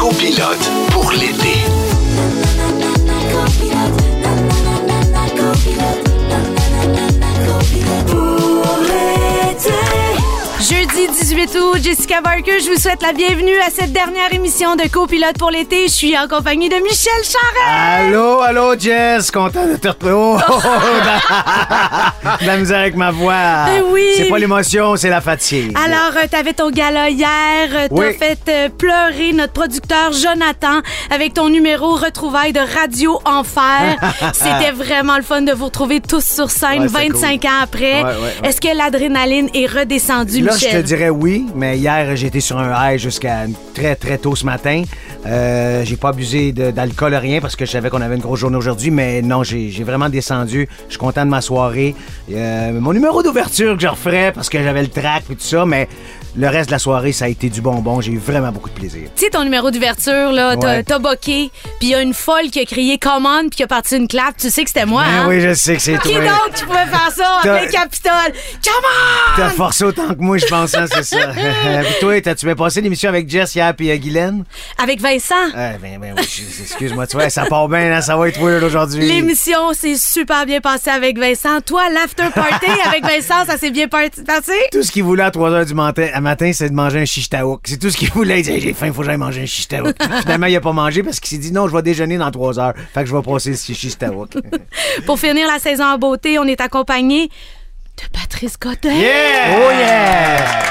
copilote pour l'été. 18 août, Jessica Barker, je vous souhaite la bienvenue à cette dernière émission de Copilote pour l'été. Je suis en compagnie de Michel Charret. Allô, allô, Jess, content de te retrouver. Oh, oh, oh, de la misère avec ma voix. Eh oui. C'est pas l'émotion, c'est la fatigue. Alors, euh, t'avais ton gala hier, euh, t'as Oui. fait euh, pleurer notre producteur Jonathan avec ton numéro retrouvailles de Radio Enfer. C'était vraiment le fun de vous retrouver tous sur scène Ouais, c'est 25 ans après. Ouais, ouais. Est-ce que l'adrénaline est redescendue, Là, je Michel? te dirais oui, mais hier, j'étais sur un high jusqu'à très, très tôt ce matin. Euh, j'ai pas abusé d'alcool, rien, parce que je savais qu'on avait une grosse journée aujourd'hui, mais non, j'ai j'ai vraiment descendu. Je suis content de ma soirée. Euh, mon numéro d'ouverture que je referais, parce que j'avais le track et tout ça, mais le reste de la soirée, ça a été du bonbon. J'ai eu vraiment beaucoup de plaisir. Tu sais, ton numéro d'ouverture, là, t'as Ouais. t'as boqué, puis il y a une folle qui a crié « Come on » puis qui a parti une clap. Tu sais que c'était moi, Ben hein? oui, je sais que c'est Qui toi. d'autre qui pouvait faire ça en T'as- plein Capitole? Come on! T'as forcé autant que moi, je pense, hein, c'est ça. Puis toi, t'as- tu m'as passé l'émission avec Jess hier puis euh, Guylaine? Avec Vincent. Euh, ben, ben oui, je- excuse-moi, tu vois, ça part bien, hein, ça va être weird aujourd'hui. L'émission s'est super bien passée avec Vincent. Toi, l'after party avec Vincent, ça s'est bien par- passé? Tout ce qu'il voulait à 3 h du matin, à matin, c'est de manger un chichtaouk. C'est tout ce qu'il voulait. Il disait, j'ai faim, faut que j'aille manger un chichtaouk. Finalement, il a pas mangé parce qu'il s'est dit, non, je vais déjeuner dans 3 heures. Fait que je vais passer ce chichtaouk. Pour finir la saison en beauté, on est accompagné de Patrice Godin. Yeah! Oh yeah!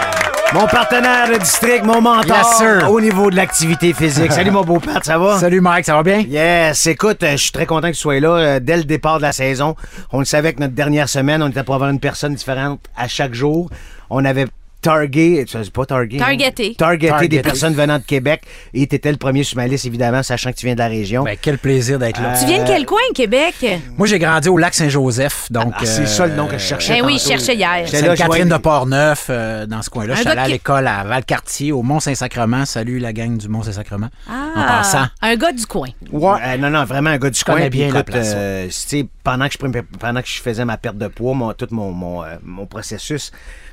Mon partenaire de district, mon mentor Yes, sir. au niveau de l'activité physique. Salut mon beau Pat, ça va? Salut Mike, ça va bien? Yes, écoute, euh, je suis très content que tu sois là euh, dès le départ de la saison. On le savait que notre dernière semaine, on était pour avoir une personne différente à chaque jour. On avait target, c'est pas target. hein? Targeté. Targeté des Targeté. personnes venant de Québec. Et t'étais le premier sur ma liste, évidemment, sachant que tu viens de la région. Ben, quel plaisir d'être là. Tu viens de quel coin, Québec? Moi, j'ai grandi au lac Saint-Joseph, donc. Ah, c'est euh, ça le nom que je cherchais. Eh oui, je cherchais hier. J'étais voyais- de Portneuf, euh, dans ce coin-là. Un Je suis gars allé à l'école à Valcartier, au Mont-Saint-Sacrement. Salut la gang du Mont-Saint-Sacrement. En Ah, passant. un gars du coin. Ouais, euh, non, non, vraiment un gars du coin. bien la écoute, place, euh, tu sais, pendant que je prenais- pendant que je faisais ma perte de poids, mon, tout mon, mon, euh, mon processus,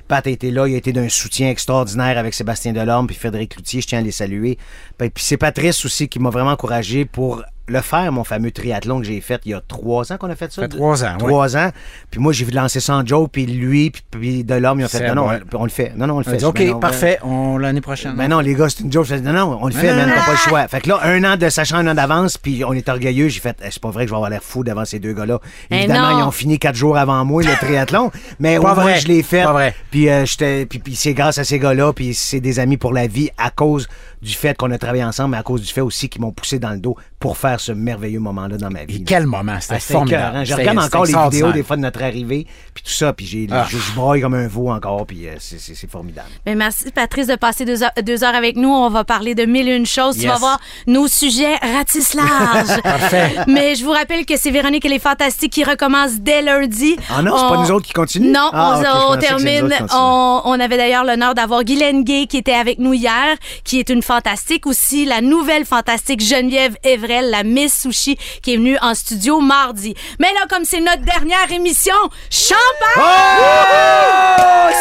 Pat a été là, il a été d'un soutien extraordinaire avec Sébastien Delorme puis Frédéric Cloutier, je tiens à les saluer. Puis puis c'est Patrice aussi qui m'a vraiment encouragé pour le faire, mon fameux triathlon que j'ai fait il y a trois ans qu'on a fait ça? fait trois ans, oui. Trois ans. Puis moi, j'ai vu lancer ça en joke, puis lui, puis, puis Delorme, ils ont fait, non, non, on, on le fait. Non, non, on le fait. dit, OK, non, parfait, on l'année prochaine. mais non, les gars, c'est une joke. Je fais, non, non, on le fait, man, t'as pas le choix. Fait que là, un an de sachant un an d'avance, puis on est orgueilleux. J'ai fait, Eh, c'est pas vrai que je vais avoir l'air fou devant ces deux gars-là. Évidemment, non. ils ont fini quatre jours avant moi, le triathlon. Mais au Pas moins, vrai. je l'ai fait. Pas vrai. Puis, euh, j'étais- puis, puis c'est grâce à ces gars-là, puis c'est des amis pour la vie à cause du fait qu'on a travaillé ensemble, mais à cause du fait aussi qu'ils m'ont poussé dans le dos pour faire ce merveilleux moment-là dans ma vie. Là. quel moment, c'était Ah, formidable. Je regarde encore les vidéos des fois de notre arrivée, puis tout ça, puis j'ai, Ah. je, je broille comme un veau encore, puis euh, c'est, formidable. Mais merci, Patrice, de passer deux heures, deux heures avec nous. On va parler de mille et une choses. Tu Yes. vas voir nos sujets ratissent large. Parfait. Mais je vous rappelle que c'est Véronique et les Fantastiques qui recommencent dès lundi. Ah non, c'est pas nous autres qui continuent? Non, Ah, on, on termine. On, on avait d'ailleurs l'honneur d'avoir Guylaine Gay qui était avec nous hier, qui est une fantastique aussi. La nouvelle fantastique Geneviève Evrel, la Miss Sushi, qui est venue en studio mardi. Mais là, comme c'est notre dernière émission, champagne! Oh!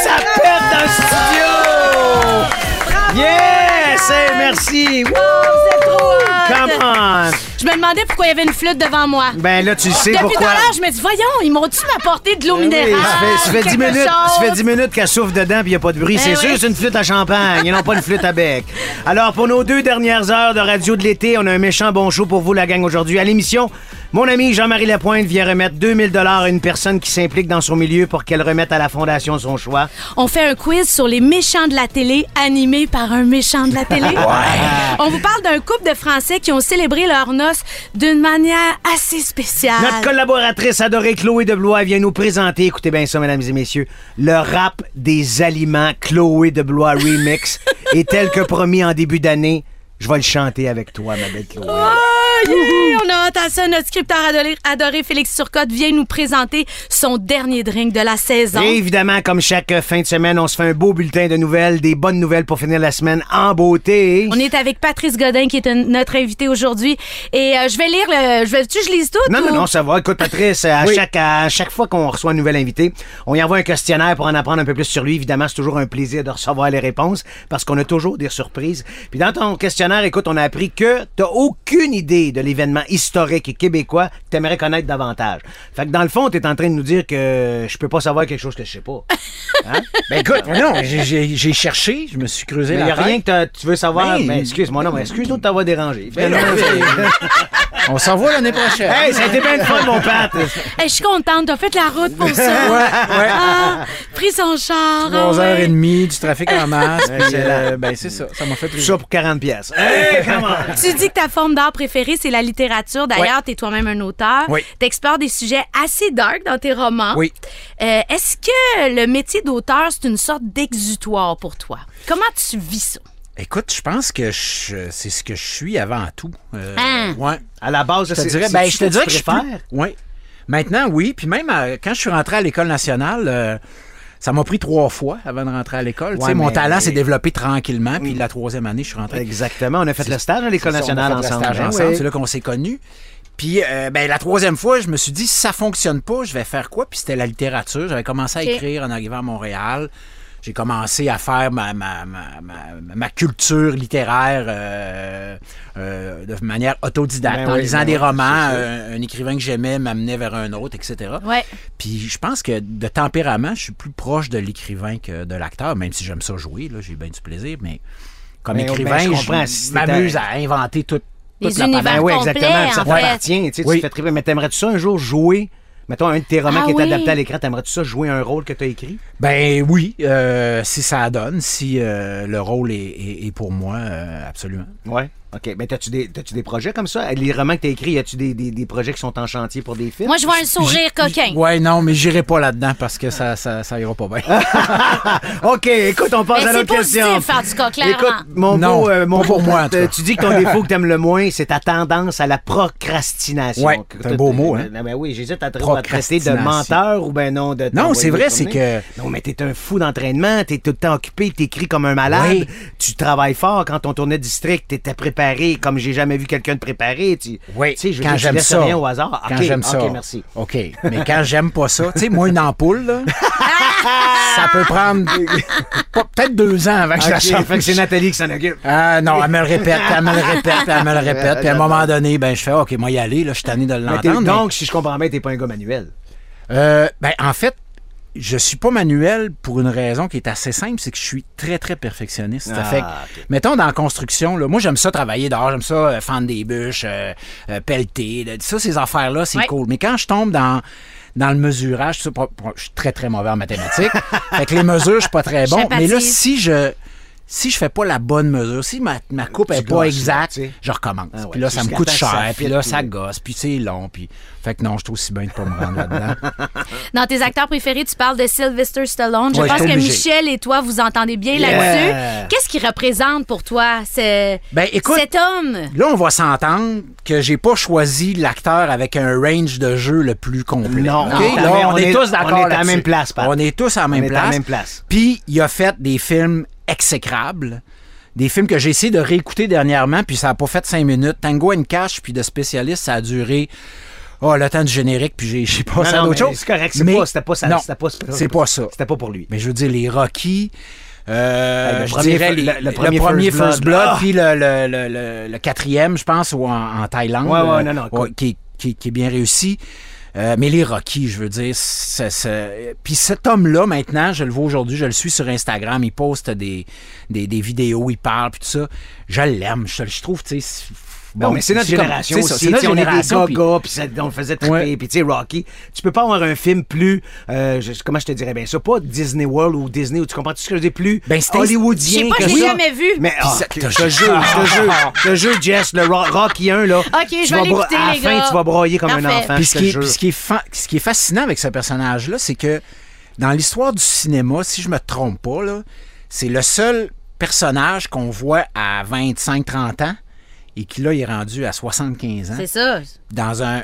Ça pète dans le studio! Yes! Hey, merci! Woo! Come on! Je me demandais pourquoi il y avait une flûte devant moi. Ben là, tu sais Depuis tout pourquoi. à l'heure, je me dis, voyons, ils m'ont-tu m'apporter de l'eau Oui, minérale? ça fait, ça fait 10 quelque minutes, ça fait chose? 10 minutes qu'elle souffle dedans puis il n'y a pas de bruit. C'est Ben sûr, oui. c'est une flûte à champagne et non pas une flûte à bec. Alors, pour nos deux dernières heures de radio de l'été, on a un méchant bon show pour vous, la gang, aujourd'hui. À l'émission, mon ami Jean-Marie Lapointe vient remettre 2000 dollars à une personne qui s'implique dans son milieu pour qu'elle remette à la fondation son choix. On fait un quiz sur les méchants de la télé, animé par un méchant de la télé. On vous parle d'un couple de Français qui ont célébré leur noces d'une manière assez spéciale. Notre collaboratrice adorée Chloé de Blois vient nous présenter, écoutez bien ça, mesdames et messieurs, le rap des aliments Chloé de Blois Remix. et tel que promis en début d'année, je vais le chanter avec toi, ma belle Chloé. Ouais, yeah! On a hâte à ça. Notre scripteur adoré, adoré Félix Turcotte vient nous présenter son dernier drink de la saison. Et évidemment, comme chaque fin de semaine, on se fait un beau bulletin de nouvelles, des bonnes nouvelles pour finir la semaine en beauté. On est avec Patrice Godin qui est un- notre invité aujourd'hui. Et euh, je vais lire le. Je vais, tu, je lise tout? Non, ou- non, non, ça va. Écoute, Patrice, à, Oui. chaque, à chaque fois qu'on reçoit un nouvel invité, on y envoie un questionnaire pour en apprendre un peu plus sur lui. Évidemment, c'est toujours un plaisir de recevoir les réponses parce qu'on a toujours des surprises. Puis dans ton questionnaire, écoute, on a appris que t'as aucune idée de l'événement historique et québécois que t'aimerais connaître davantage. Fait que dans le fond, t'es en train de nous dire que je peux pas savoir quelque chose que je sais pas. Hein? Ben écoute, non, j'ai- cherché, je me suis creusé Mais la y a tête. rien que tu veux savoir. Ben, Ben, excuse-moi, non, mais excuse-nous de t'avoir dérangé. Ben, Finalement, c'est- On s'en va l'année prochaine. hey, ça a été bien le fun, mon Pat. Hey, je suis contente. T'as fait la route pour ça. Ouais, ouais. Ah, pris son char. ah ouais. 3h30, du trafic en masse. euh, ben c'est ça, ça m'a fait Tout plaisir. ça pour 40 pièces. Hey, on. Tu dis que ta forme d'art préférée, c'est la littérature. D'ailleurs, tu es toi-même un auteur. Oui. Tu explores des sujets assez dark dans tes romans. Oui. Euh, Est-ce que le métier d'auteur, c'est une sorte d'exutoire pour toi? Comment tu vis ça? Écoute, je pense que je- c'est ce que je suis avant tout. Euh, Hein? ouais. À la base, Je te dirais, ben, je te dirais que je suis plus- Oui. Maintenant, oui. Puis même euh, quand je suis rentré à l'école nationale, euh, ça m'a pris trois fois avant de rentrer à l'école. Tu sais, Ouais, mon talent s'est développé tranquillement. Puis la troisième année, je suis rentré. Exactement. On a fait le stage à l'École C'est ça, on a nationale fait le ensemble. stage hein, ensemble. oui. C'est là qu'on s'est connus. Puis euh, ben, la troisième fois, je me suis dit, si ça fonctionne pas, je vais faire quoi? Puis c'était la littérature. J'avais commencé à écrire en arrivant à Montréal. J'ai commencé à faire ma, ma, ma, ma- ma culture littéraire euh, euh, de manière autodidacte, Ben en oui, lisant ben des oui, romans. euh, un écrivain que j'aimais m'amenait vers un autre, etc. Ouais. Puis je pense que de tempérament, je suis plus proche de l'écrivain que de l'acteur, même si j'aime ça jouer, là, j'ai bien du plaisir, mais comme Ben, écrivain, ben, je je, comprends, si m'amuse à inventer tout. Les toute la univers. Ben oui, exactement. Puis ça en te fait. appartient. Tu sais, Oui. tu fais triper. Mais t'aimerais-tu ça un jour jouer? Mettons un de tes romans Ah qui est oui. adapté à l'écran, t'aimerais-tu ça jouer un rôle que tu as écrit? Ben oui, euh, si ça donne, si euh, le rôle est, est- est pour moi, euh, absolument. Ouais. OK. Ben, t'as-tu des, t'as-tu des projets comme ça? Les romans que t'as écrits, y a-tu des, des, des projets qui sont en chantier pour des films? Moi, je vois un sourire coquin. Ouais, non, mais j'irai pas là-dedans parce que ça, ça, ça ira pas bien. OK, écoute, on passe Mais à c'est l'autre positif, question. en tout cas, clairement. Écoute, mon Non, beau, euh, mon pas pour beau moi, en cas. tu dis que ton défaut que t'aimes le moins, c'est ta tendance à la procrastination. Ouais, c'est un beau mot, hein. Ben, ben oui, j'hésite à te à te traiter de Procrastination. menteur ou ben non de Non, t'envoyer c'est vrai, c'est promener. que- Non, mais t'es un fou d'entraînement, t'es tout le temps occupé, t'écris comme un malade, Oui. tu travailles fort quand on tournait district, t'étais préparé comme j'ai jamais vu quelqu'un de préparé. Tu, Oui, tu sais, je quand j'aime ça. rien au hasard. Quand OK, j'aime OK, ça. merci. OK. Mais quand j'aime pas ça, tu sais, moi, une ampoule, là, ça peut prendre peut-être deux ans avant que je la OK, change. fait que c'est Nathalie qui s'en occupe. Ah non, elle me le répète, elle me le répète, elle me le répète. Puis à un moment donné, ben je fais OK, moi y aller, là, je suis tanné de l'entendre. mais- donc, si je comprends bien, t'es pas un gars manuel. Euh, ben, en fait, je suis pas manuel pour une raison qui est assez simple, c'est que je suis très, très perfectionniste. Ça Ah, fait que, mettons, dans la construction, là, moi, j'aime ça travailler dehors, j'aime ça euh, fendre des bûches, euh, euh, pelleter, là, ça, ces affaires-là, c'est Ouais. cool. Mais quand je tombe dans dans le mesurage, je suis très, très mauvais en mathématiques. fait que les mesures, je suis pas très bon. Mais là, si je si je fais pas la bonne mesure, si ma, ma coupe est Tu pas gosses, exacte, je recommence. Ah ouais, puis là, ça me coûte cher, puis là, ça gosse, puis c'est long, puis... Fait que non, je suis aussi bien de pas me rendre là-dedans. Dans tes acteurs préférés, tu parles de Sylvester Stallone. Je Ouais, pense que. Michel et toi, vous entendez bien Yeah. là-dessus. Qu'est-ce qu'il représente pour toi, ce- Ben, écoute, cet homme? Là, on va s'entendre que j'ai pas choisi l'acteur avec un range de jeu le plus complet. Non, on est Là, la- on, on est, est- tous on est d'accord à la même place, Pat. On est tous à la même est à la place. même place. Puis, il a fait des films exécrables. Des films que j'ai essayé de réécouter dernièrement, puis ça n'a pas fait cinq minutes. Tango and Cash, puis de spécialiste, ça a duré oh, le temps du générique, puis j'ai- passé Non, à d'autres choses. c'est correct, c'est pas- c'était pas ça- c'était pas- c'est pas ça. C'était pas pour lui. Mais je veux dire, les Rocky, euh, le je premier dirais le- le, le premier premier, First First Blood. Puis le, le- le- le- le quatrième, je pense, ou en, en Thaïlande. Ouais, ouais, euh, non, qui, qui qui est bien réussi. Euh, mais les Rocky, je veux dire, puis cet homme-là, maintenant, je le vois aujourd'hui, je le suis sur Instagram, il poste des, des, des vidéos, il parle, puis tout ça. Je l'aime, je, je trouve, tu sais... Bon, mais c'est notre génération c'est ça, aussi. c'est notre on des génération, puis- gagas, puis ça- on le faisait triper, Ouais. puis tu sais, Rocky. Tu peux pas avoir un film plus, euh, je- comment je te dirais bien ça, pas Disney World ou Disney, ou tu comprends tout ce que je dis, plus Ben, hollywoodien Je sais pas, que je l'ai jamais vu. Mais ah, ça- je te jure, je te jure, je te jure, Jess, le Ro- Rocky 1, là. OK, je tu vais l'écouter, À la les fin, tu vas broyer comme un enfant, Puis je ce te qui, est, jure. puis ce qui est fa- ce qui est fascinant avec ce personnage-là, c'est que dans l'histoire du cinéma, si je me trompe pas, là, c'est le seul personnage qu'on voit à 25-30 ans et qui là, il est rendu à 75 ans. C'est ça. Dans un.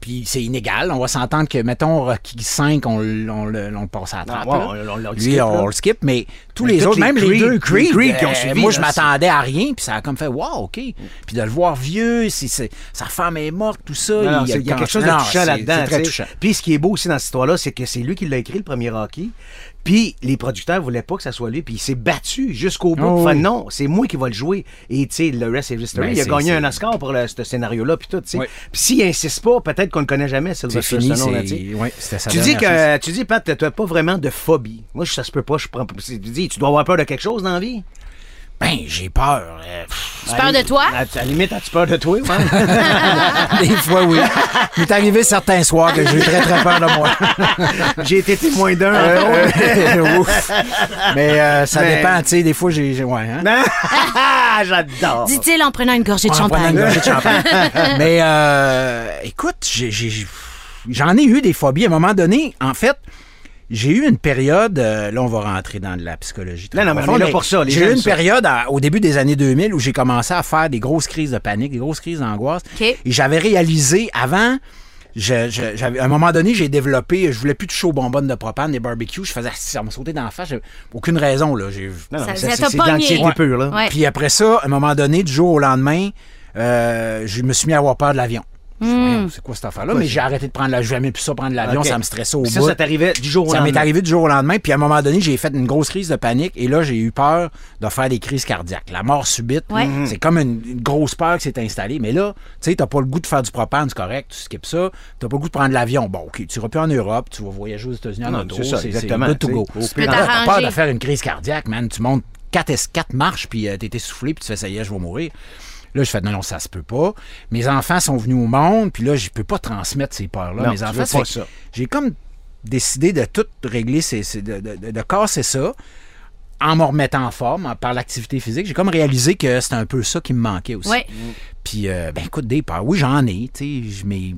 Puis c'est inégal. On va s'entendre que, mettons, Rocky 5, on, on le, on le passe à la trappe. ouais, là. on- on- on le Lui, skip, on, le skip, mais tous Mais les autres, les même les Creed- deux les Creed, qui ont euh, suivi, moi, je là, c'est- m'attendais à rien, puis ça a comme fait, wow, OK. Puis de le voir vieux, sa femme est morte, tout ça. Non, il y a quelque chose de touchant là-dedans. C'est très tu sais. touchant. Puis ce qui est beau aussi dans cette histoire-là, c'est que c'est lui qui l'a écrit, le premier Rocky. Puis les producteurs voulaient pas que ça soit lui. Puis il s'est battu jusqu'au bout. Oh, Enfin, oui. non, c'est moi qui va le jouer. Et tu sais, le rest is history. Ben, il a gagné un Oscar pour le- ce scénario-là. Puis tout. Oui. Puis s'il insiste pas, peut-être qu'on ne connaît jamais, C'est Sylvester Stallone. c'est. tu sais. Ouais, c'était sa Tu dis que tu dis Pat, t'as pas vraiment de phobie. Moi, ça se peut pas. Je prends. Tu dis, tu dois avoir peur de quelque chose dans la vie? Ben, j'ai peur. euh, pff, Tu peur de toi? À, à la limite, as-tu peur de toi? ouais? des fois, oui. Il m'est arrivé certains soirs que j'ai eu très, très peur de moi. J'ai été témoin d'un. Euh, ouf. Mais euh, ça Mais- dépend, tu sais, des fois, j'ai. Ouais, hein? Ah, J'adore. Dit-il en prenant une gorgée de En prenant champagne. une gorgée de champagne. Mais euh, écoute, j'ai- j'ai- j'en ai eu des phobies. À un moment donné, en fait, j'ai eu une période, euh, là on va rentrer dans de la psychologie. très Non, non, mais on est là pour ça, J'ai eu une ça. période à- au début des années 2000 où j'ai commencé à faire des grosses crises de panique, des grosses crises d'angoisse. Et j'avais réalisé avant, je- je- j'avais- à un moment donné, j'ai développé, je voulais plus toucher aux bonbonnes de propane, des barbecues. Je faisais, ça me sautait dans la face. aucune raison, là. C'est c'est pogné. de l'anxiété Ouais. pure, là. Ouais. puis après ça, à un moment donné, du jour au lendemain, euh, je me suis mis à avoir peur de l'avion. Hmm. C'est quoi cette affaire-là? Mais j'ai arrêté de prendre l'avion. Jamais plus ça prendre l'avion, ça me stressait au Ça, bout. ça t'arrivait du jour au Ça m'est lendemain. arrivé du jour au lendemain, puis à un moment donné, j'ai fait une grosse crise de panique, et là, j'ai eu peur de faire des crises cardiaques. La mort subite, Ouais. Mhm. c'est comme une, une grosse peur qui s'est installée. Mais là, tu sais, t'as pas le goût de faire du propane, c'est correct, tu skips ça. T'as pas le goût de prendre l'avion. Bon, OK, tu iras plus en Europe, tu vas voyager aux États-Unis en Non, auto, c'est ça, good to go. Au pire, T'as peur de faire une crise cardiaque, man. Tu montes 4, 4 marches, puis euh, t'es essoufflé, puis tu fais ça y est, je vais mourir. Là, je fais non, non, ça se peut pas. Mes enfants sont venus au monde, puis là, je peux pas transmettre ces peurs-là. Mes tu enfants. J'ai comme décidé de tout régler, ces- ces- de, de- de- de casser ça en me remettant en forme en- par l'activité physique. J'ai comme réalisé que c'était un peu ça qui me manquait aussi. Ouais. Puis, euh, ben écoute, des peurs, oui, j'en ai, tu sais, je- mais.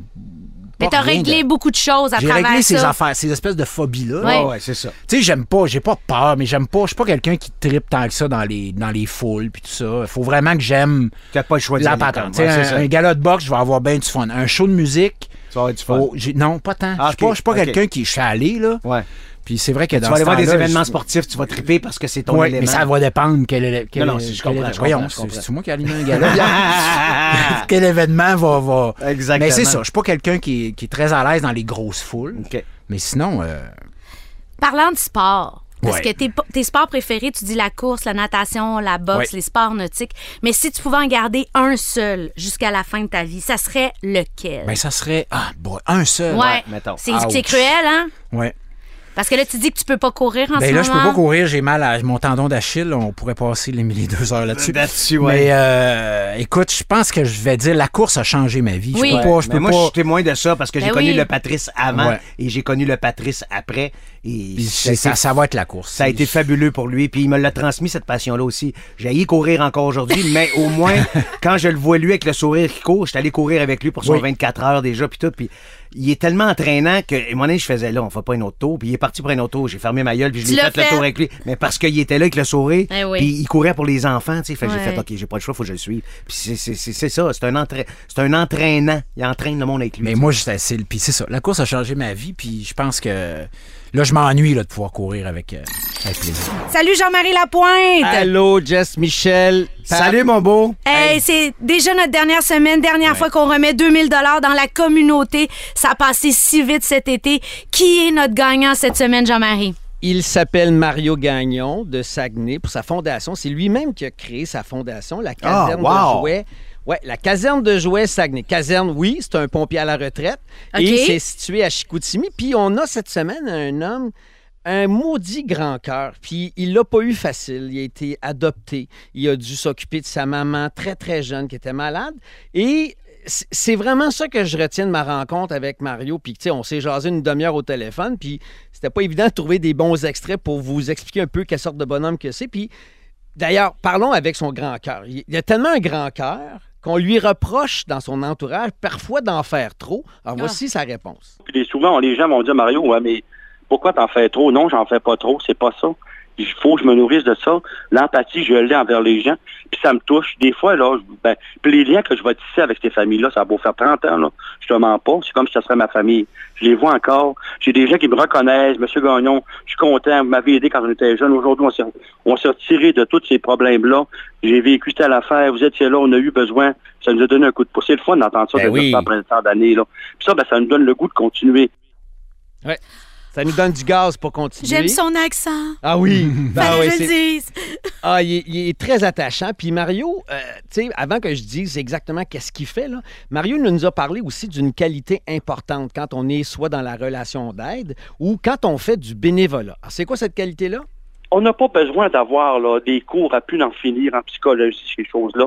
Mais t'as réglé de- beaucoup de choses à J'ai travers réglé ces ça. affaires, ces espèces de phobies-là. Ouais. Ouais, ouais, c'est ça. Tu sais, j'aime pas, j'ai pas peur, mais j'aime pas, je suis pas quelqu'un qui tripe tant que ça dans les, dans les foules puis tout ça. Faut vraiment que j'aime T'as pas le choix de la patente. comme. Tu sais, Ouais, un, ça. un gala de boxe, je vais avoir bien du fun. Un show de musique, Tu vas avoir du fun. oh, non, pas tant. Ah, je suis pas, ok, je suis pas quelqu'un qui, je suis allé, là. Ouais. Puis c'est vrai que Tu dans vas aller voir des événements je- sportifs, tu vas triper parce que c'est ton Ouais, élément. mais ça va dépendre quel, quel, Non, non, c'est- je quel comprends, je Voyons, c'est- moi qui allume un gala? quel événement va. va... Exactement. Mais c'est ça, je suis pas quelqu'un qui, est- qui est très à l'aise dans les grosses foules. OK. Mais sinon, euh, Parlant de sport. Parce Ouais. que tes, tes sports préférés, tu dis la course, la natation, la boxe, Ouais. les sports nautiques. Mais si tu pouvais en garder un seul jusqu'à la fin de ta vie, ça serait lequel? ben ça serait. Ah, bon, un seul. ouais. mettons. C'est Ouch. c'est cruel, hein? Ouais. Parce que là, tu dis que tu peux pas courir en Ben ce là, je peux moment. pas courir, j'ai mal à mon tendon d'Achille. On pourrait passer les, les deux heures là-dessus. Là-dessus, ouais. Mais euh, écoute, je pense que je vais dire la course a changé ma vie. Oui. Je peux pas, je Mais peux moi, pas. je suis témoin de ça parce que j'ai Ben connu oui. le Patrice avant Ouais. et j'ai connu le Patrice après. Et Puis ça été- va être la course. Ça a été fabuleux pour lui, puis il me l'a transmis cette passion-là aussi. J'ai haï courir encore aujourd'hui, mais au moins, quand je le vois lui avec le sourire qui court, j'étais allé courir avec lui pour son Oui. 24 heures déjà, puis tout, puis il est tellement entraînant que, moment donné, je faisais là, on fait pas un autre tour, puis il est parti pour un autre tour, j'ai fermé ma gueule, puis je l'ai l'as fait, le fait? tour avec lui, mais parce qu'il était là avec le sourire, Eh oui. puis il courait pour les enfants, tu sais, fait que j'ai fait, ok, j'ai pas le choix, faut que je le suive. Puis c'est- c'est c'est- c'est ça, c'est un, entra- c'est un entraînant, il entraîne le monde avec lui. Mais moi, je- c'est puis c'est ça. La course a changé ma vie, puis je pense que là, je m'ennuie là, de pouvoir courir avec, euh, avec plaisir. Salut Jean-Marie Lapointe! Allô, Jess Michel. Pat. Salut mon beau! Hey, c'est déjà notre dernière semaine, dernière fois qu'on remet 2000 dollars dans la communauté. Ça a passé si vite cet été. Qui est notre gagnant cette semaine, Jean-Marie? Il s'appelle Mario Gagnon de Saguenay pour sa fondation. C'est lui-même qui a créé sa fondation, la caserne Ah, wow. de jouets. Ouais, la caserne de jouets Saguenay. Caserne, oui, c'est un pompier à la retraite. Et c'est situé à Chicoutimi. Puis on a cette semaine un homme, un maudit grand cœur. Puis il l'a pas eu facile. Il a été adopté. Il a dû s'occuper de sa maman très, très jeune qui était malade. Et c'est vraiment ça que je retiens de ma rencontre avec Mario. Puis, tu sais, on s'est jasé une demi-heure au téléphone. Puis, c'était pas évident de trouver des bons extraits pour vous expliquer un peu quelle sorte de bonhomme que c'est. Puis, d'ailleurs, parlons avec son grand cœur. Il il a tellement un grand cœur qu'on lui reproche dans son entourage parfois d'en faire trop. Alors, voici sa réponse. Puis souvent, les gens vont dire, Mario, ouais, mais pourquoi t'en fais trop? Non, j'en fais pas trop, c'est pas ça. Il faut que je me nourrisse de ça. L'empathie, je l'ai envers les gens. Puis ça me touche. Des fois, là, je- ben, puis les liens que je vais tisser avec ces familles-là, ça a beau faire 30 ans, là. Je te mens pas. C'est comme si ça serait ma famille. Je les vois encore. J'ai des gens qui me reconnaissent. Monsieur Gagnon, je suis content. Vous m'avez aidé quand on était jeune. Aujourd'hui, on s'est, retiré de tous ces problèmes-là. J'ai vécu telle affaire. Vous étiez là. On a eu besoin. Ça nous a donné un coup de pouce. C'est le fun d'entendre ça Ben de oui. ça après tant d'années, là. Puis ça, ben, ça nous donne le goût de continuer. Ouais. Ça nous donne du gaz pour continuer. J'aime son accent. Ah oui. Ah Fallait que je c'est- le dise. Ah, il est, il est très attachant. Puis Mario, euh, tu sais, avant que je dise exactement qu'est-ce qu'il fait, là, Mario nous a parlé aussi d'une qualité importante quand on est soit dans la relation d'aide ou quand on fait du bénévolat. C'est quoi cette qualité-là? on n'a pas besoin d'avoir des cours à plus d'en finir en psychologie, ces choses-là.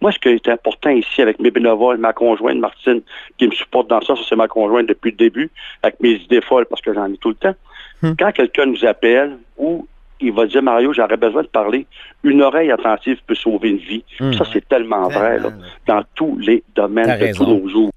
Moi, ce qui est important ici avec mes bénévoles, ma conjointe Martine, qui me supporte dans ça, ça c'est ma conjointe depuis le début, avec mes idées folles parce que j'en ai tout le temps. Hmm. Quand quelqu'un nous appelle ou il va dire Mario, j'aurais besoin de parler, une oreille attentive peut sauver une vie. Hmm. Ça, c'est tellement vrai là, dans tous les domaines de tous nos jours.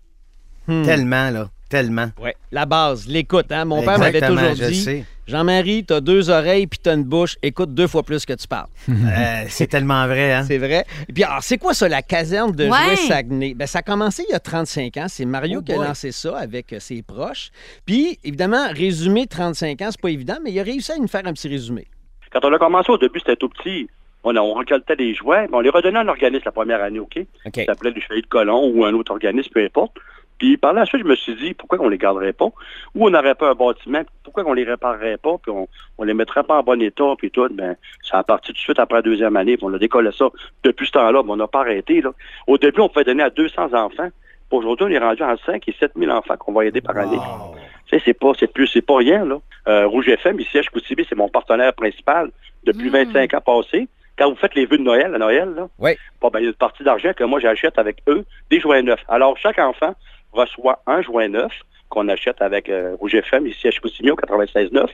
Hmm. Tellement, là. Tellement. Ouais, la base, l'écoute. Hein? Mon père m'avait toujours je dit. Jean-Marie, t'as deux oreilles puis t'as une bouche, écoute deux fois plus que tu parles. Euh, c'est tellement vrai, hein? C'est vrai. Et puis, alors, c'est quoi ça, la caserne de Ouais. jouets Saguenay? Ben, ça a commencé il y a 35 ans. C'est Mario Oh qui a boy. lancé ça avec euh, ses proches. Puis, évidemment, résumer 35 ans, c'est pas évident, mais il a réussi à nous faire un petit résumé. Quand on a commencé au début, c'était tout petit. On, a- on récoltait des jouets, mais on les redonnait à un organisme la première année, OK? OK. Ça s'appelait le Chevalier de Colomb ou un autre organisme, peu importe. Puis par la suite, je me suis dit, pourquoi on les garderait pas? Ou on n'aurait pas un bâtiment, pourquoi on les réparerait pas, puis on, on les mettrait pas en bon état, puis tout, ben, ça a parti tout de suite après la deuxième année, puis on a décollé ça depuis ce temps-là, mais on n'a pas arrêté, là. Au début, on pouvait donner à 200 enfants. Puis Aujourd'hui, on est rendu à 5 et 7 000 enfants qu'on va aider par année. Tu sais, c'est pas, c'est plus, c'est pas rien, là. Euh, Rouge FM, ici à Chicoutimi, c'est mon partenaire principal depuis Mm. 25 ans passés. Quand vous faites les vœux de Noël, à Noël, là, Oui. bon, ben, il y a une partie d'argent que moi, j'achète avec eux, des jouets neufs. Alors, chaque enfant reçoit un jouet neuf qu'on achète avec euh, Rouge FM, ici à Chicoutimi, au 96.9.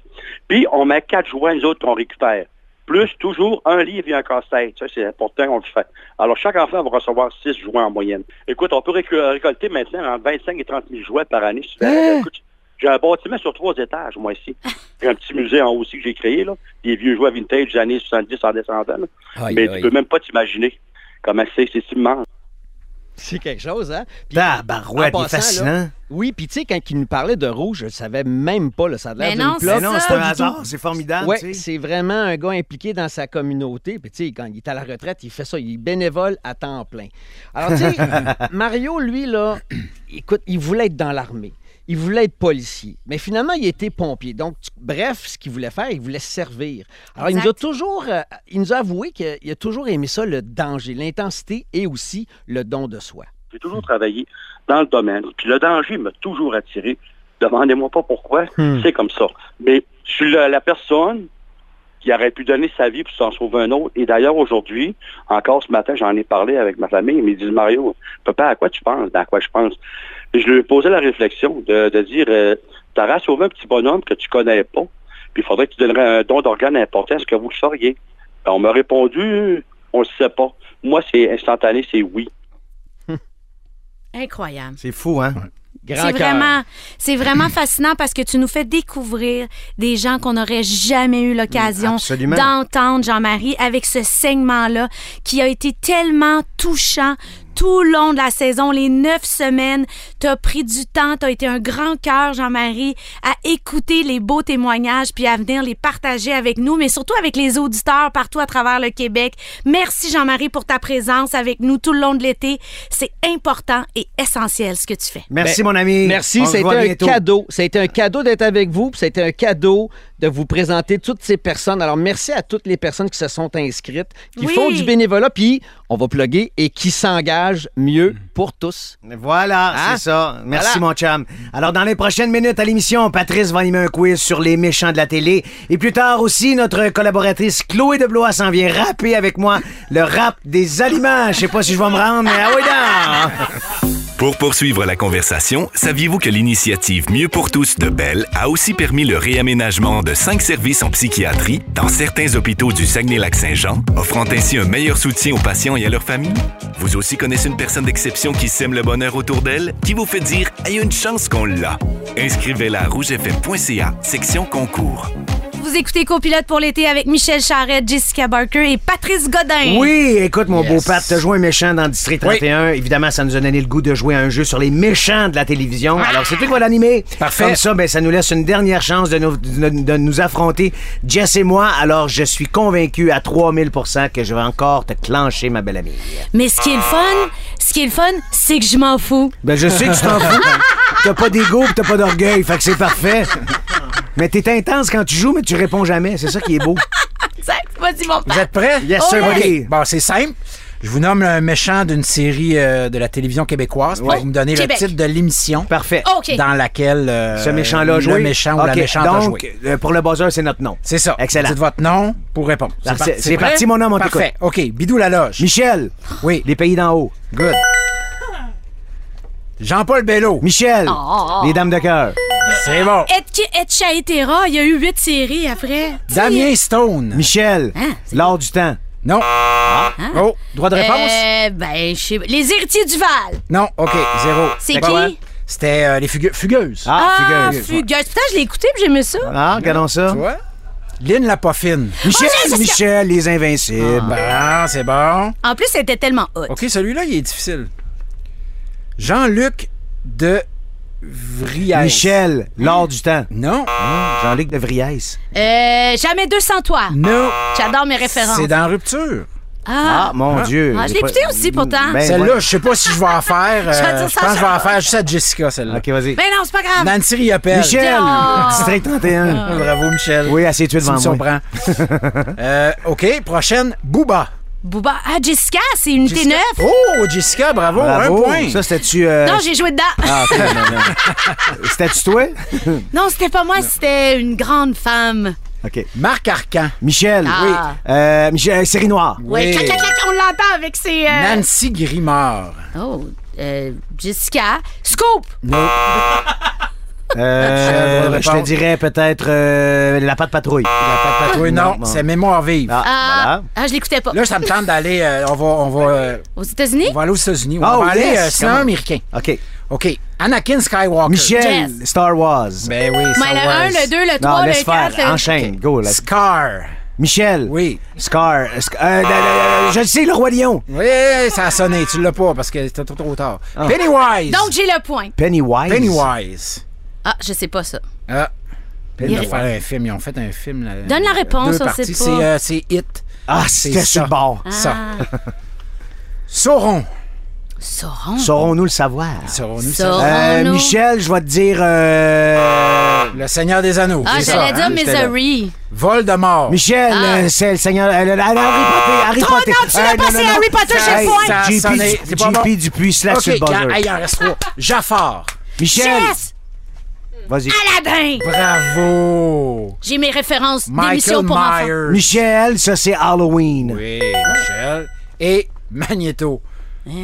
Puis, on met quatre nous autres, qu'on récupère. Plus, toujours, un livre et un casse-tête. Ça, c'est important, on le fait. Alors, chaque enfant va recevoir six jouets en moyenne. Écoute, on peut récolter maintenant entre 25 et 30 000 jouets par année. si. Hein? Écoute, j'ai un bâtiment sur trois étages, moi, ici. J'ai un petit musée en haut aussi que j'ai créé, là. Des vieux jouets vintage des années 70 en descendant, là. Aïe, Mais aïe. tu peux même pas t'imaginer comment c'est, c'est immense. C'est quelque chose, hein? Puis, Tabarouette, il est là, fascinant. oui, puis tu sais, quand il nous parlait de rouge, je le savais même pas, là, ça a l'air Mais d'une. Mais non, ça. c'est un hasard, c'est formidable. Sais. c'est vraiment un gars impliqué dans sa communauté. Puis, tu sais, quand il est à la retraite, il fait ça. Il est bénévole à temps plein. Alors, tu sais, Mario, lui, là, écoute, il voulait être dans l'armée. Il voulait être policier. Mais finalement, il était pompier. Donc, tu- bref, ce qu'il voulait faire, il voulait servir. Alors, il nous a toujours, euh, il nous a avoué qu'il a toujours aimé ça, le danger, l'intensité et aussi le don de soi. J'ai toujours travaillé dans le domaine. Puis le danger m'a toujours attiré. Demandez-moi pas pourquoi. Hmm. C'est comme ça. Mais je suis la, la personne qui aurait pu donner sa vie pour s'en sauver un autre. Et d'ailleurs, aujourd'hui, encore ce matin, j'en ai parlé avec ma famille. Ils me disent, Mario, papa, à quoi tu penses? Ben, à quoi je pense? Je lui ai posé la réflexion de, de dire, euh, t'aurais sauvé un petit bonhomme que tu connais pas. Puis il faudrait que tu donnerais un don d'organe important. Est-ce que vous le sauriez? Ben, on m'a répondu, on le sait pas. Moi, c'est instantané, c'est oui. Incroyable. C'est fou, hein? Grand C'est vraiment, c'est vraiment fascinant parce que tu nous fais découvrir des gens qu'on n'aurait jamais eu l'occasion Absolument. d'entendre, Jean-Marie, avec ce segment-là qui a été tellement touchant tout le long de la saison, les neuf semaines. Tu as pris du temps, tu as été un grand cœur, Jean-Marie, à écouter les beaux témoignages puis à venir les partager avec nous, mais surtout avec les auditeurs partout à travers le Québec. Merci, Jean-Marie, pour ta présence avec nous tout le long de l'été. C'est important et essentiel ce que tu fais. Merci, Ben, mon ami. Merci, été un bientôt. cadeau. Ça a été un cadeau d'être avec vous, puis ça a été un cadeau de vous présenter toutes ces personnes. Alors, merci à toutes les personnes qui se sont inscrites, qui Oui. font du bénévolat, puis on va plugger, et qui s'engagent mieux pour tous. Voilà, Hein? c'est ça. Merci, Voilà. mon chum. Alors, dans les prochaines minutes à l'émission, Patrice va animer un quiz sur les méchants de la télé. Et plus tard aussi, notre collaboratrice Chloé de Blois s'en vient rapper avec moi le rap des aliments. Je sais pas si je vais me rendre, mais ah oui, non! Pour poursuivre la conversation, saviez-vous que l'initiative Mieux pour tous de Bell a aussi permis le réaménagement de cinq services en psychiatrie dans certains hôpitaux du Saguenay-Lac-Saint-Jean, offrant ainsi un meilleur soutien aux patients et à leurs familles? Vous aussi connaissez une personne d'exception qui sème le bonheur autour d'elle, qui vous fait dire « il y a une chance qu'on l'a ». Inscrivez-la à rougefm.ca, section concours. Vous écoutez Copilote pour l'été avec Michel Charette, Jessica Barker et Patrice Godin. Oui, écoute, mon Yes. beau Pat, t'as joué un méchant dans District 31. Évidemment, ça nous a donné le goût de jouer à un jeu sur les méchants de la télévision. Alors, c'est toi qui va l'animer. Parfait. Comme ça, ben, ça nous laisse une dernière chance de nous, de, de nous affronter, Jess et moi. Alors, je suis convaincu à 3000% que je vais encore te clencher, ma belle amie. Mais ce qui est le fun, ce qui est le fun, c'est que je m'en fous. Ben, je sais que tu t'en fous. T'as pas d'ego pis t'as pas d'orgueil, fait que c'est parfait. Mais t'es intense quand tu joues, mais tu réponds jamais. C'est ça qui est beau. Exact. Vas-y, mon Vous êtes prêts? Yes, sir, buddy. Bon, c'est simple. Je vous nomme un méchant d'une série euh, de la télévision québécoise. Puis Ouais. Vous me donnez Québec. le titre de l'émission Parfait. OK. dans laquelle euh, Ce méchant-là a le joué. méchant ou la OK, méchante a donc, joué. euh, pour le buzzer, c'est notre nom. C'est ça. Excellent. Dites votre nom pour répondre. Alors, par- c'est- c'est prêt? parti, mon homme, on Parfait. OK. Bidou la loge. Michel, Oui. les pays d'en haut. Good. Jean-Paul Bello. Michel, Oh. les dames de cœur. C'est bon. Et Chaetera, il y a eu huit séries après. Damien Stone. Michel, Hein, l'or du temps. Non. Oh, droit de réponse? Euh, ben, je sais. Les héritiers du Val. Non. OK. Zéro. C'est C'était qui? quoi? C'était euh, les fugue- fugueuses. Ah, Ah, fugueuse. Fugueuse. Putain, je l'ai écouté puis j'aimais ça. Ah, regardons ça. Tu vois? Lynn la Poffine. Michel, Oh, Jessica. Michel, les invincibles. Bon, c'est bon. En plus, c'était tellement hot. OK, celui-là, il est difficile. Jean-Luc de Vriès. Michel, l'or du temps. Non. Jean-Luc de Vries. Euh, jamais deux sans toi. Non. J'adore mes références. C'est dans Rupture. Ah, Ah, mon Dieu. Ah, je l'ai pas- écouté aussi, pourtant. Ben, Celle-là, ouais. je sais pas si je vais en faire. euh, Je vais dire je ça, pense que je vais en faire juste à Jessica, celle-là. OK, vas-y. Ben non, c'est pas grave. Nancy Riopelle. Michel, Oh. District 31. Bravo, Michel. Oui, assez tué Tu devant me moi. surprends. Euh, OK, prochaine, Booba. Booba. Ah, Jessica, c'est unité Jessica- 9. Oh, Jessica, bravo, Bravo. un point. Ça, c'était-tu... euh, Non, j'ai joué dedans. Ah, ok, non, non. C'était-tu toi? Non, c'était pas moi, c'était une grande femme. OK. Marc Arcan. Michel. Ah. Oui. Euh, Michel, série noire. Oui, Oui. clac, clac, clac, on l'entend avec ses. euh, Nancy Grimard. Oh, euh, Jessica. Scoop. Euh, je te dirais peut-être euh, la patte patrouille. La patte patrouille, non, Non, non. c'est Mémoire vive. Ah, Ah, ah, je l'écoutais pas. Là, ça me tente d'aller. euh, on va, on va, euh, Aux États-Unis? on va aller aux États-Unis. Oh, on va aller yes, euh, cinéma come on. américain. voilà. OK. OK. Anakin Skywalker. Michel, Jess. Star Wars. Ben oui, Mais Star le Wars. 1, le 2, le non, 3, le laisse faire. 4. Enchaîne. Go. là. Scar. Michel. Oui. Scar. Sc- euh, euh, euh, je le sais, le roi lion. Oui, ça a sonné. Tu l'as pas parce que c'était trop, trop tard. Ah. Pennywise. Donc, j'ai le point. Pennywise. Pennywise. Ah, je sais pas ça. Ah. Ils Il- ont fait un film. Ils ont fait un film. là, Donne la réponse, deux on parties. sait pas. C'est, euh, c'est Hit. Ah, C'est c'était sur ça. le bord. Ça. Ah, Sauron. Sauron? Saurons-nous le savoir? Saurons-nous Sauron. ça? Euh. Michel, je vais te dire. euh, Le Seigneur des Anneaux. Ah, j'allais ça, dire hein? Missouri. Voldemort. Michel, Ah. euh, c'est le Seigneur. euh, le- le- Harry Potter. Harry Trop, Potter. non, tu l'as Euh, passé, Harry. Potter, j'ai le point. Ça JP. JP Dupuis, slash sur le buzzer. il en reste trois. Jafar. Michel, Yes! Vas-y. Aladdin! Bravo. J'ai mes références Michael d'émissions pour enfants. Myers. Michel, ça c'est Halloween. Oui, Michel. Et Magneto.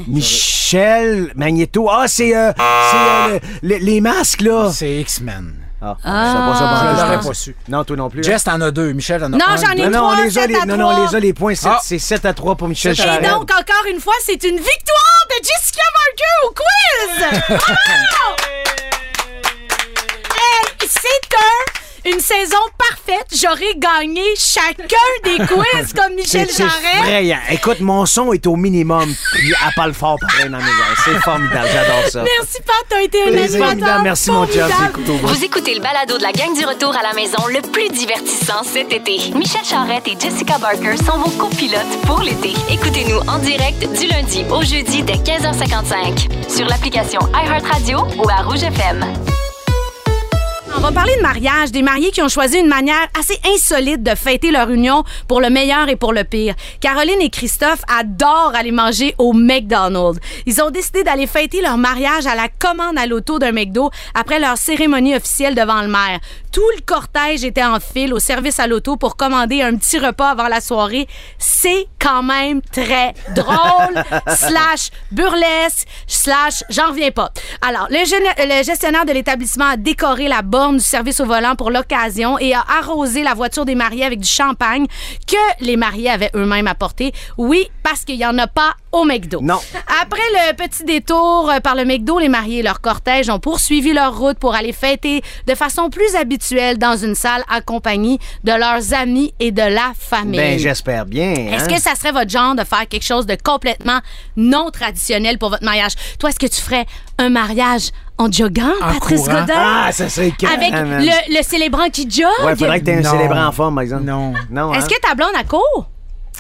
Michel Magneto. Ah, c'est euh, c'est, euh, le- le- les masques, là. C'est X-Men. Ah, Ah. je l'aurais pas su. Non, toi non plus. Jess, t'en as deux. Michel, t'en as Non, un. j'en ai Non, non, trois, on les a, sept les, à non, non, on trois. les a, les points. C'est Ah. c'est 7 à 3 pour Michel Et Charette. donc, encore une fois, c'est une victoire de Jessica Barker au quiz! Bravo! C'est un, une saison parfaite. J'aurais gagné chacun des quiz comme Michel C'est effrayant. Écoute, mon son est au minimum, puis à pas le fort pareil dans mes oreilles. C'est formidable, j'adore ça. Merci, Pat. T'as été un animateur. Merci, mon chum. formidable. C'est couteau bas. Vous écoutez le balado de la gang du retour à la maison le plus divertissant cet été. Michel Charrette et Jessica Barker sont vos copilotes pour l'été. Écoutez-nous en direct du lundi au jeudi dès 15h55 sur l'application iHeartRadio ou à Rouge FM. On va parler de mariage, des mariés qui ont choisi une manière assez insolite de fêter leur union pour le meilleur et pour le pire. Caroline et Christophe adorent aller manger au McDonald's. Ils ont décidé d'aller fêter leur mariage à la commande à l'auto d'un McDo après leur cérémonie officielle devant le maire. Tout le cortège était en file au service à l'auto pour commander un petit repas avant la soirée. C'est quand même très drôle, slash burlesque, slash j'en reviens pas. Alors, le, le gestionnaire de l'établissement a décoré la borne du service au volant pour l'occasion et a arrosé la voiture des mariés avec du champagne que les mariés avaient eux-mêmes apporté. Oui, parce qu'il n'y en a pas au McDo. Non. Après le petit détour euh, par le McDo, les mariés et leur cortège ont poursuivi leur route pour aller fêter de façon plus habituelle dans une salle accompagnée de leurs amis et de la famille. Ben, j'espère bien. Est-ce hein? que ça serait votre genre de faire quelque chose de complètement non traditionnel pour votre mariage? Toi, est-ce que tu ferais un mariage en joggant, En Patrice courant? Godin? Ah, ça serait calme, Avec man. le, le célébrant qui jogue? Ouais, faudrait que t'aies un Non. célébrant en forme, par exemple. Non. Non, Est-ce hein? que ta blonde a court?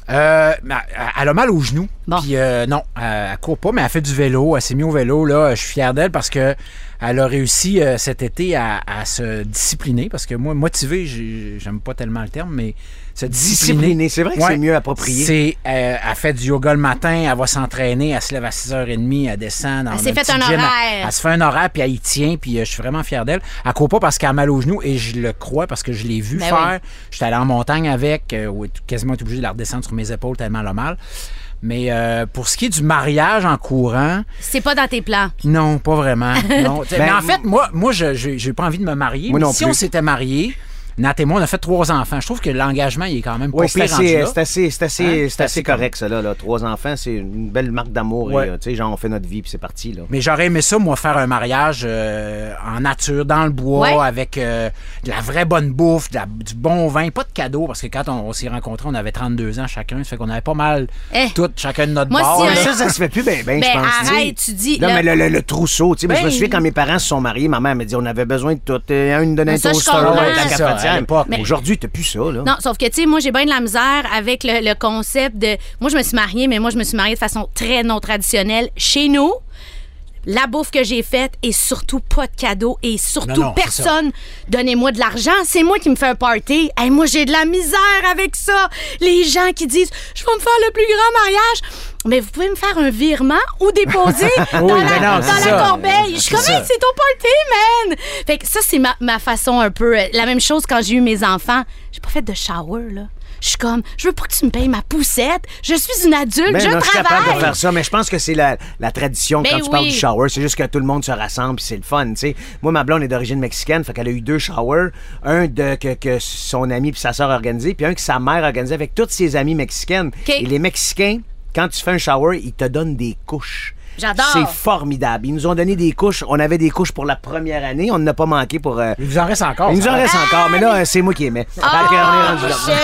Euh, mais elle a mal aux genoux. Bon. Puis euh, non, elle, elle court pas, mais elle fait du vélo. Elle s'est mise au vélo. Là, je suis fier d'elle parce que elle a réussi euh, cet été à, à se discipliner. Parce que moi, motivé, j'ai- j'aime pas tellement le terme, mais se discipliner. Discipliné, c'est vrai que c'est mieux approprié. C'est, euh, elle fait du yoga le matin, elle va s'entraîner, elle se lève à 6h30, elle descend dans Elle s'est fait un gym, horaire. Elle, se fait un horaire, puis elle y tient, puis euh, je suis vraiment fier d'elle. Elle court pas parce qu'elle a mal aux genoux, et je le crois parce que je l'ai vu Ben faire. J'étais allé en montagne avec, euh, où quasiment été obligé de la redescendre sur mes épaules tellement elle a mal. Mais euh, pour ce qui est du mariage en courant, C'est pas dans tes plans. non, pas vraiment. Non. Ben, mais en fait, moi, moi je j'ai j'ai pas envie de me marier. Moi mais non si plus. on s'était mariés, Nat et moi, on a fait trois enfants. Je trouve que l'engagement, il est quand même pas Oui, c'est pire rendu assez, là. assez, c'est assez, Hein? assez assez correct, ça, là, là. Trois enfants, c'est une belle marque d'amour. Ouais. euh, Tu sais, genre, on fait notre vie, puis c'est parti, là. Mais j'aurais aimé ça, moi, faire un mariage euh, en nature, dans le bois, Ouais. avec euh, de la vraie bonne bouffe, de la- du bon vin, pas de cadeaux, parce que quand on, on s'est rencontrés, on avait 32 ans chacun, ça fait qu'on avait pas mal Eh. tout, chacun de notre Moi, bord. si un- ça, ça se fait plus bien, ben, Ben, je pense. arrête, tu dis, Non, là- mais le, le- le trousseau, tu sais, mais je me Ben- souviens quand mes parents se sont mariés, ma mère m'a dit on avait besoin de tout. Euh, Une donnait un toaster, C'est à l'époque. Mais Aujourd'hui, t'as plus ça, là. Non, sauf que, tu sais, moi, j'ai bien de la misère avec le, le concept de. Moi, je me suis mariée, mais moi, je me suis mariée de façon très non traditionnelle. Chez nous, la bouffe que j'ai faite et surtout pas de cadeaux et surtout Non, non, c'est personne donnez-moi de l'argent c'est moi qui me fais un party Hey, moi j'ai de la misère avec ça les gens qui disent je vais me faire le plus grand mariage mais vous pouvez me faire un virement ou déposer dans, Oui, la, non, dans la corbeille je suis comme. Hey, c'est ton party man fait que ça c'est ma, ma façon un peu euh, la même chose quand j'ai eu mes enfants j'ai pas fait de shower là je suis comme, je veux pas que tu me payes ma poussette. Je suis une adulte, je non, je suis capable de travaille. faire ça, mais je pense que c'est la, la tradition Ben quand tu parles du shower. C'est juste que tout le monde se rassemble puis c'est le fun, tu sais. Moi, ma blonde est d'origine mexicaine, fait qu'elle a eu deux showers. Un de, que, que son ami puis sa sœur a organisé, puis un que sa mère a organisé avec toutes ses amies mexicaines. Et les Mexicains, quand tu fais un shower, ils te donnent des couches. J'adore. C'est formidable. Ils nous ont donné des couches. On avait des couches pour la première année. On n'a pas manqué pour. euh, Il vous en reste encore. Il nous en reste encore, mais là, euh, c'est moi qui aimais. Fait que on est rendu là. Michel!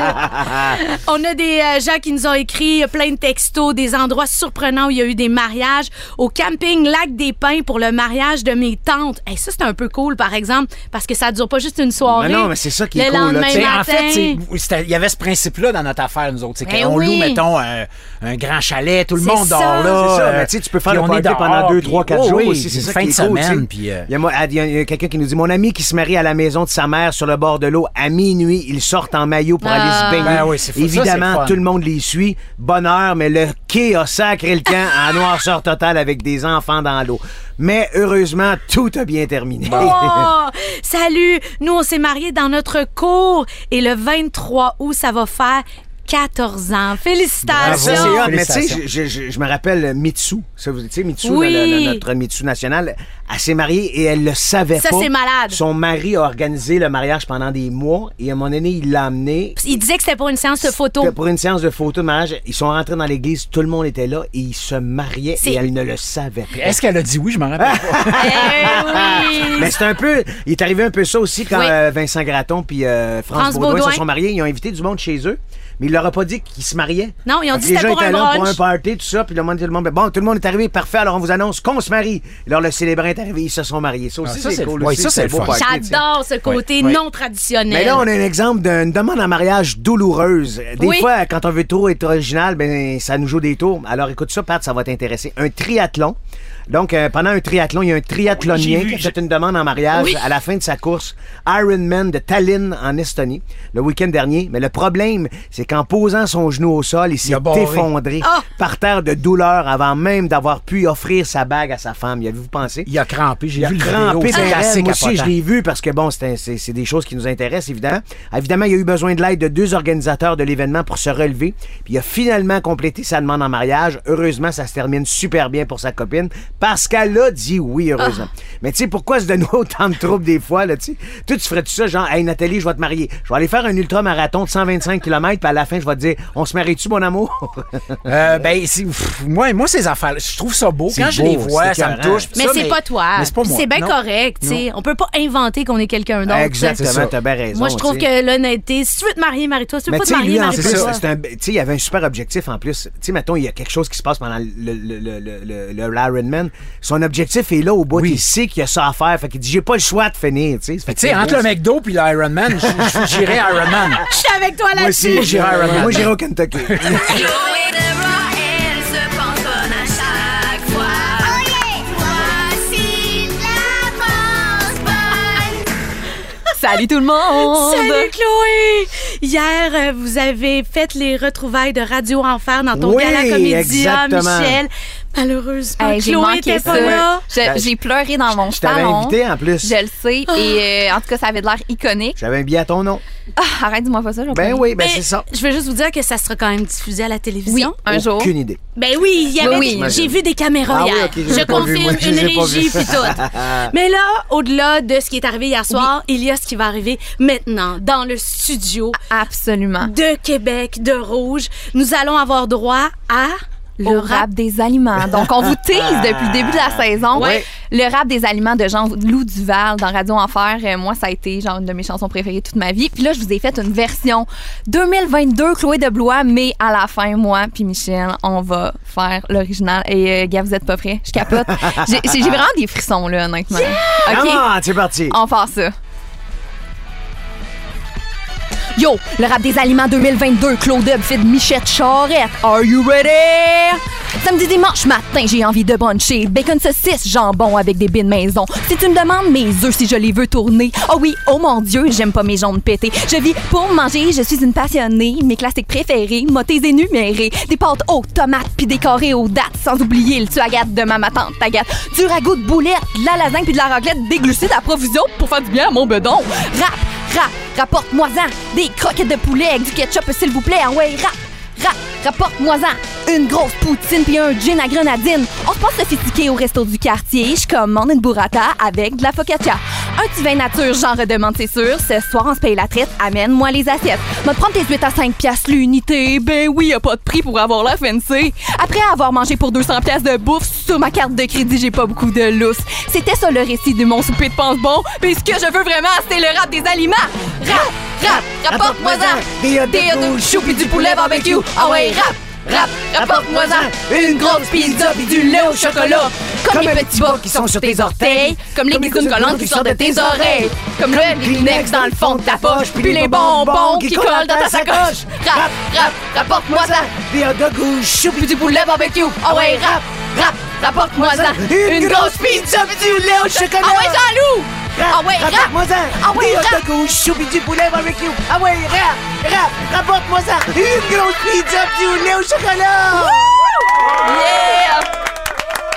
On a des euh, gens qui nous ont écrit euh, plein de textos, des endroits surprenants où il y a eu des mariages. Au camping Lac des Pins pour le mariage de mes tantes. Hey, ça, c'est un peu cool, par exemple, parce que ça dure pas juste une soirée. Mais non, mais c'est ça qui le est cool, là, lendemain tu sais, matin. En fait, c'est- c'était- il y avait ce principe-là dans notre affaire, nous autres. C'est Ben qu'on oui. loue, mettons, un, un grand chalet, tout le C'est monde ça. dort là. Ça, euh, mais tu sais, tu peux faire le party pendant dehors, 2, puis- 3, 4 oh jours oui, aussi. C'est une ça fin qui de semaine. puis, Il y a, quelqu'un qui nous dit Mon ami qui se marie à la maison de sa mère sur le bord de l'eau à minuit, ils sortent en maillot pour Ah. aller se baigner. Ben Évidemment, tout le monde les suit. Bonheur, mais le quai a sacré le camp en noirceur totale avec des enfants dans l'eau. Mais heureusement, tout a bien terminé. Oh! Salut! Nous, on s'est mariés dans notre cour et le 23 août, ça va faire 14 ans. Félicitations! ça. Mais tu sais, je, je- je me rappelle Mitsu. Ça, vous- Tu sais, Mitsu, Oui. le- le- notre Mitsu national, elle s'est mariée et elle le savait Ça, pas. c'est malade. Son mari a organisé le mariage pendant des mois et à un moment donné, il l'a amené. Il disait que c'était pour une séance de photos. Pour une séance de photo de mariage, ils sont rentrés dans l'église, tout le monde était là et ils se mariaient et elle ne le savait pas. Est-ce qu'elle a dit oui? Je m'en rappelle pas. Eh oui! Mais c'est un peu. Il est arrivé un peu ça aussi quand Oui. euh, Vincent Gratton puis euh, France, France Baudouin, Baudouin. se sont mariés. Ils ont invité du monde chez eux, mais il leur a pas dit qu'ils se mariaient. Non, ils ont dit que les c'était gens pour étaient un là pour un party, tout ça, puis le monde, tout le monde, bon, tout le monde est arrivé, parfait, alors on vous annonce qu'on se marie. Alors le célébrant est arrivé, ils se sont mariés. Ça aussi, Ah, ça, c'est c'est cool. aussi, ça, c'est un le beau fun. party, tu sais. J'adore ce côté Oui. non traditionnel. Mais là, on a un exemple d'une demande en mariage douloureuse. Des Oui. fois, quand on veut trop être original, ben, ça nous joue des tours. Alors, écoute ça, Pat, ça va t'intéresser. Un triathlon. Donc, euh, pendant un triathlon, il y a un triathlonien qui a fait une demande en mariage Oui. à la fin de sa course Ironman de Tallinn, en Estonie, le week-end dernier. Mais le problème, c'est qu'en posant son genou au sol, il s'est effondré Ah! par terre de douleur avant même d'avoir pu offrir sa bague à sa femme. Y avez-vous pensé? Il a crampé, j'ai Il a vu le crampé assez raide. Moi aussi, je l'ai vu parce que, bon, c'est des choses qui nous intéressent, évidemment. Évidemment, il y a eu besoin de l'aide de deux organisateurs de l'événement pour se relever. Puis il a finalement complété sa demande en mariage. Heureusement, ça se termine super bien pour sa copine parce qu'elle a dit oui, heureusement. Mais tu sais, pourquoi se donner autant de troubles des fois, là, tu sais? Toi, tu ferais tout ça, genre, hey, Nathalie, je vais te marier. Je vais aller faire un ultra-marathon de 125 km, puis à la fin, je vais te dire, on se marie-tu, mon amour? Euh, ben, c'est- pff, moi, moi, ces affaires je trouve ça beau. C'est Quand je les vois, ça me touche. Mais ça, c'est pas toi. mais c'est pas moi. C'est bien Non. correct, tu sais. On peut pas inventer qu'on est quelqu'un d'autre. Exactement, t'as bien raison. Moi, je trouve que l'honnêteté, si tu veux te marier, marie-toi. Si tu veux Mais pas te marier, lui, en plus, marie-toi. tu sais, il y avait un super objectif en plus. Tu sais, mettons, il y a quelque chose qui se passe pendant le, le, le, le, Son objectif est là au bout. Oui. Il sait qu'il y a ça à faire. Fait qu'il dit, j'ai pas le choix de finir. Tu sais, entre beau, le McDo puis l'Ironman, j'irais Ironman. Je suis avec toi Moi là-dessus. aussi, j'irai Ironman. Moi, j'irai au Kentucky. Salut tout le monde! Salut Chloé! Hier, euh, vous avez fait les retrouvailles de Radio Enfer dans ton Oui, gala comédia, exactement. Michel. Malheureusement, Hey, j'ai Chloé manqué était ça. pas là. Je- J'ai pleuré dans mon Je t'avais invité en plus. Je le sais. Et euh, en tout cas, ça avait de l'air iconique. J'avais un billet à ton nom. Ah, arrête, dis-moi pas ça. Ben oui, ben c'est ça. Je veux juste vous dire que ça sera quand même diffusé à la Oui, télévision. un jour. Aucune idée. Ben oui, il y avait Oui, oui. j'ai vu des caméras Ah oui, hier. ok, je confirme moi, une régie puis tout. Mais là, au-delà de ce qui est arrivé hier soir, il y a ce qui va arriver maintenant dans le studio Absolument. de Québec de Rouge. Nous allons avoir droit à Le rap des aliments. Donc, on vous tease depuis le début de la saison. Ouais. Le rap des aliments de Jean-Loup Duval dans Radio Enfer. Euh, moi, ça a été genre une de mes chansons préférées toute ma vie. Puis là, je vous ai fait une version 2022 Chloé de Blois, mais à la fin, moi puis Michel, on va faire l'original. Et euh, gars, vous êtes pas prêts? Je capote. J'ai vraiment des frissons, là, honnêtement. OK? Comment? C'est parti. On fait ça. Yo, le rap des aliments 2022, Claude Fit Michette Charette. Are you ready? Samedi dimanche matin, j'ai envie de bruncher. Bacon saucisse, jambon avec des bines maison. Si tu me demandes mes œufs si je les veux tourner. Oh oui, oh mon Dieu, j'aime pas mes jambes pétées. Je vis pour manger, je suis une passionnée. Mes classiques préférés, motés énumérés. Des pâtes aux tomates puis carrés aux dates. Sans oublier le tuagat de ma ma tante Tagat. Du ragoût de boulettes, de la lasagne puis de la raclette. Des glucides à profusion pour faire du bien à mon bedon. Rap, rap, rapporte-moi-en. Des croquettes de poulet avec du ketchup s'il vous plaît. Ah ouais, rap. Rap, rapporte-moi-en une grosse poutine puis un gin à grenadine. On se passe sophistiqué au resto du quartier. Je commande une burrata avec de la focaccia. Un petit vin nature, j'en redemande, c'est sûr. Ce soir, on se paye la traite. Amène-moi les assiettes. Te prendre tes 8 à 5 piastres l'unité. Ben oui, y a pas de prix pour avoir la fancy. Après avoir mangé pour 200 piastres de bouffe, sur ma carte de crédit, j'ai pas beaucoup de lousse. C'était ça le récit de mon souper de pense-bon. Mais ce que je veux vraiment, c'est le rap des aliments. Rap, rap, rapporte-moi-en. Des hot Des hot dogs chauds pis du poulet barbecue. Ah ouais, rap, rap, rapporte-moi-en. Une grosse pizza pis du lait au chocolat. Comme, les petits bas qui sont sur tes orteils. Comme les guigounes collantes qui sortent de tes oreilles. Comme le Kleenex dans le fond de ta poche. Puis les bonbons qui collent dans ta sacoche. Rap, rap, rapporte-moi-en. Des hot dogs au chou. Puis du poulet barbecue. Ah ouais, rap, rap, rapporte-moi-en. Une grosse pizza pis du lait au chocolat. Ah ouais, Jean-Loup. Ah ouais, rap. Rapporte-moi-en. Ah ouais, Des hot rap. dogs au chou pis du poulet barbecue. Ah ouais, rap, rap, rapporte-moi-en. Une grosse pizza pis du lait au chocolat. Yeah!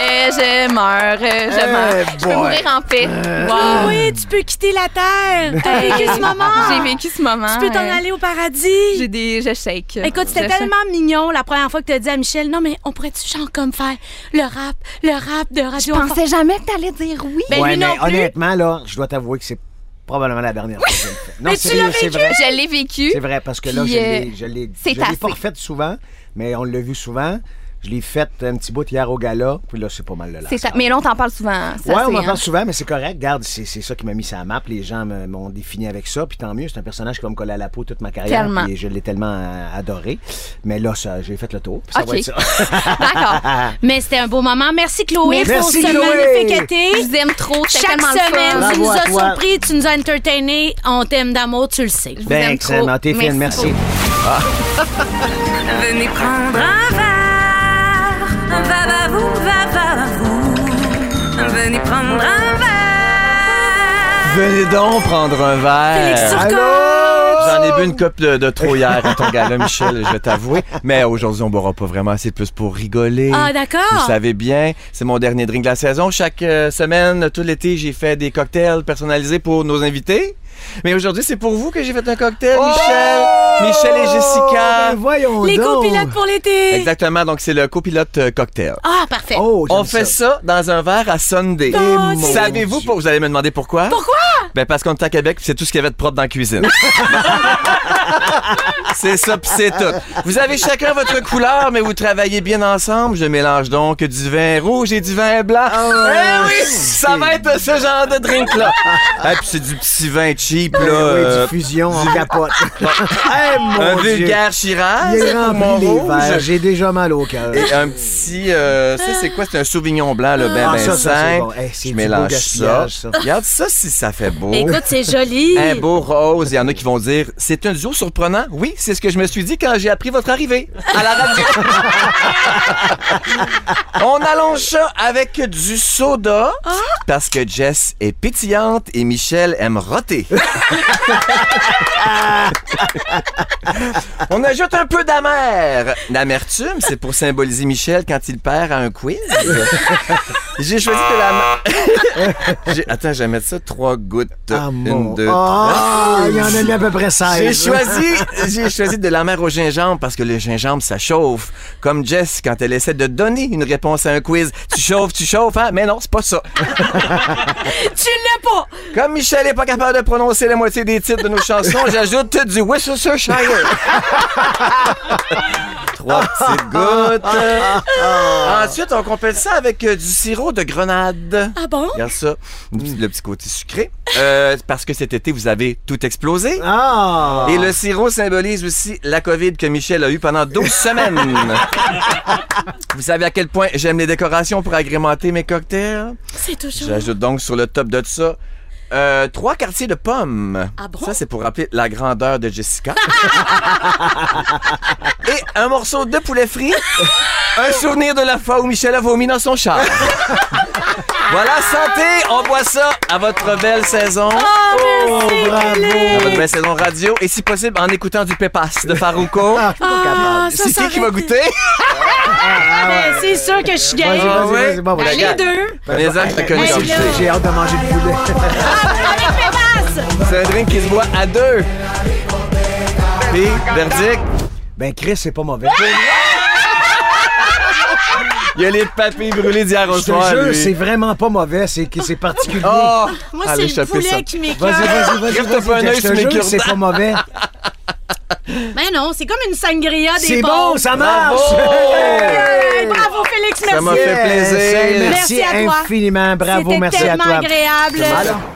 Euh, je meurs, euh, je Eh meurs. Je peux boy. mourir en paix. Ah oui, tu peux quitter la terre. T'as vécu ce moment. J'ai vécu ce moment. Tu peux t'en euh, aller au paradis. J'ai des. Je shake. Écoute, c'était Je shake. tellement mignon la première fois que tu as dit à Michel, non, mais on pourrait-tu genre comme faire le rap, le rap de Je Radio Enfant? pensais jamais que t'allais dire oui. Ben, ouais, lui mais non plus. honnêtement, là, je dois t'avouer que c'est probablement la dernière fois que je le fais. Non, Mais tu l'as c'est vécu? vrai. Je l'ai vécu. C'est vrai, parce que là, Puis, je euh, l'ai- je l'ai c'est je l'ai pas refait souvent, mais on l'a vu souvent. Je l'ai fait un petit bout hier au gala, puis là, c'est pas mal le C'est ça. Mais là, on t'en parle souvent. Ça, Ouais, on m'en hein. parle souvent, mais c'est correct. Regarde, c'est c'est ça qui m'a mis sur la map. Les gens m'ont défini avec ça, puis tant mieux. C'est un personnage qui va me coller à la peau toute ma carrière. Tellement. Puis je l'ai tellement euh, adoré. Mais là, ça, j'ai fait le tour. puis Ça Ok. va être ça. D'accord. Mais c'était un beau moment. Merci Chloé Merci, pour ce Chloé. magnifique été. Je vous aime trop. Chaque semaine, fun. tu nous as surpris, tu nous as entertainés. On t'aime d'amour, tu le sais. Je vous ben, aime excellent. trop. T'es fine, merci. Venez prendre un va, vous. Venez prendre un verre. Venez donc prendre un verre. Allô? J'en ai bu une coupe de, de trop hier à ton gala, Michel, je vais t'avouer. Mais aujourd'hui, on boira pas vraiment. C'est plus pour rigoler. Ah, d'accord. Vous savez bien, c'est mon dernier drink de la saison. Chaque euh, semaine, tout l'été, j'ai fait des cocktails personnalisés pour nos invités. Mais aujourd'hui, c'est pour vous que j'ai fait un cocktail, Michel. Michel et Jessica. Ben voyons Les donc. copilotes pour l'été. Exactement, donc c'est le copilote euh, cocktail. Ah, parfait. Oh, On fait ça. dans un verre à Sunday. Oh, Savez-vous, pour, vous allez me demander pourquoi? Pourquoi? Ben parce qu'on est à Québec, c'est tout ce qu'il y avait de propre dans la cuisine. c'est ça, puis c'est tout. Vous avez chacun votre couleur, mais vous travaillez bien ensemble. Je mélange donc du vin rouge et du vin blanc. Eh oui, ça va être ce genre de drink-là. Et puis c'est du petit vin cheap, là. Oui, euh, du fusion en capote. Mon un Dieu. vulgaire Shiraz Il est pour mon rempli les verres. rouge. J'ai déjà mal au cœur. Et un petit, euh, ça c'est quoi? C'est un sauvignon blanc, là, ben, Ah, ben ça, ça, bon. C'est Je mélange ça. Regarde ça si ça fait beau. Écoute, c'est joli. Un beau rose. Il y en a qui vont dire c'est un duo surprenant. Oui, c'est ce que je me suis dit quand j'ai appris votre arrivée à la radio. On allonge ça avec du soda parce que Jess est pétillante et Michel aime roter. On ajoute un peu d'amer. L'amertume, c'est pour symboliser Michel quand il perd à un quiz. J'ai choisi de la. J'ai- Attends, je vais mettre ça trois gouttes. Ah, Une, deux, Ah, il y en a mis à peu près 16. j'ai choisi, j'ai choisi de la mer au gingembre parce que le gingembre, ça chauffe. Comme Jess, quand elle essaie de donner une réponse à un quiz. Tu chauffes, tu chauffes, hein? Mais non, c'est pas ça. Tu l'as pas. Comme Michel est pas capable de prononcer la moitié des titres de nos chansons, j'ajoute du Worcestershire. Trois petites gouttes. Ensuite, on complète ça avec euh, du sirop de grenade. Ah bon? Regarde ça, le petit- le petit côté sucré. Euh, parce que cet été, vous avez tout explosé. Ah! Et le sirop symbolise aussi la COVID que Michel a eu pendant 12 semaines. Vous savez à quel point j'aime les décorations pour agrémenter mes cocktails? C'est toujours. J'ajoute donc sur le top de ça euh, trois quartiers de pommes. Ah bon? Ça, c'est pour rappeler la grandeur de Jessica. Et un morceau de poulet frit. un souvenir de la fois où Michel a vomi dans son char. voilà, santé! On boit ça à votre belle saison. Oh, bravo! À votre belle saison radio. Et si possible, en écoutant du Pépas de Farouko. Ah, Ah, ça, c'est ça qui qui va aurait été- goûter? Ben, c'est sûr que je suis Vas-y, game. Ah vas-y, ouais? vas-y, bon, Ben, vas-y. les deux. Les hommes, je te connais Hey, comme là. ça. J'ai hâte de manger le poulet. C'est un drink qui se boit à deux. Puis, verdict, ben, Chris, c'est pas mauvais. il y a les papiers brûlés d'hier au Je te soir. jure, c'est vraiment pas mauvais. C'est que c'est particulier. Oh! Moi, c'est le ça. poulet qui m'écoeure. Vas-y, vas-y, vas-y. Je sur te mes jure, c'est pas mauvais. Ben non, c'est comme une sangria des C'est bon, ça marche! Hey, bravo, Félix, merci. Ça m'a fait plaisir. Merci, Merci à toi. infiniment. Bravo, C'était merci à tellement toi. agréable.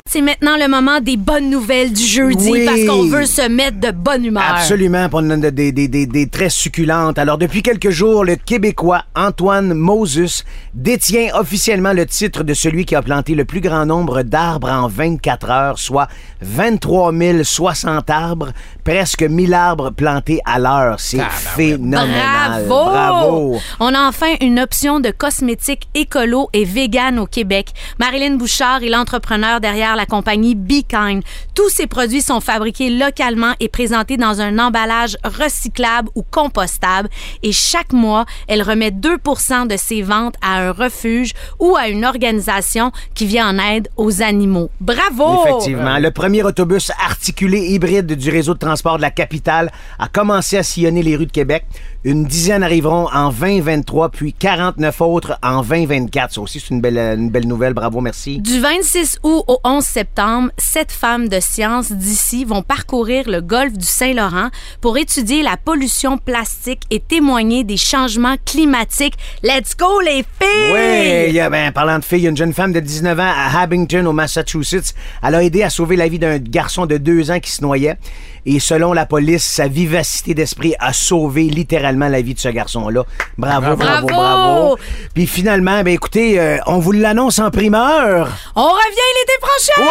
C'est maintenant le moment des bonnes nouvelles du jeudi Oui. parce qu'on veut se mettre de bonne humeur. Absolument, pour une- des, des, des, des très succulentes. Alors, depuis quelques jours, le Québécois Antoine Moses détient officiellement le titre de celui qui a planté le plus grand nombre d'arbres en 24 heures, soit 23 060 arbres, presque 1000 arbres plantés à l'heure. C'est phénoménal. Bravo! Bravo! On a enfin une option de cosmétiques écolo et vegan au Québec. Marilyn Bouchard est l'entrepreneur derrière la compagnie Be Kind. Tous ces produits sont fabriqués localement et présentés dans un emballage recyclable ou compostable. Et chaque mois, elle remet 2% de ses ventes à un refuge ou à une organisation qui vient en aide aux animaux. Bravo! Effectivement. Le premier autobus articulé hybride du réseau de transport de la capitale a commencé à sillonner les rues de Québec. Une dizaine arriveront en 2023, puis 49 autres en 2024. Ça aussi, c'est une belle, une belle nouvelle. Bravo, merci. Du 26 août au 11 septembre, sept femmes de sciences d'ici vont parcourir le golfe du Saint-Laurent pour étudier la pollution plastique et témoigner des changements climatiques. Let's go, les filles! Oui, ben, parlant de filles, il y a une jeune femme de 19 ans à Abington, au Massachusetts. Elle a aidé à sauver la vie d'un garçon de deux ans qui se noyait. Et selon la police, sa vivacité d'esprit a sauvé littéralement la vie de ce garçon-là. Bravo, bravo, Bravo! bravo. Puis finalement, ben écoutez, euh, on vous l'annonce en primeur. On revient l'été prochain!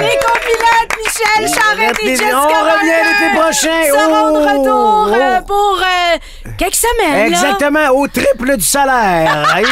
Les copilotes Michel Charette et On Jessica revient Barker l'été prochain. seront de Oh! retour euh, pour euh, quelques semaines. là. Exactement, au triple du salaire.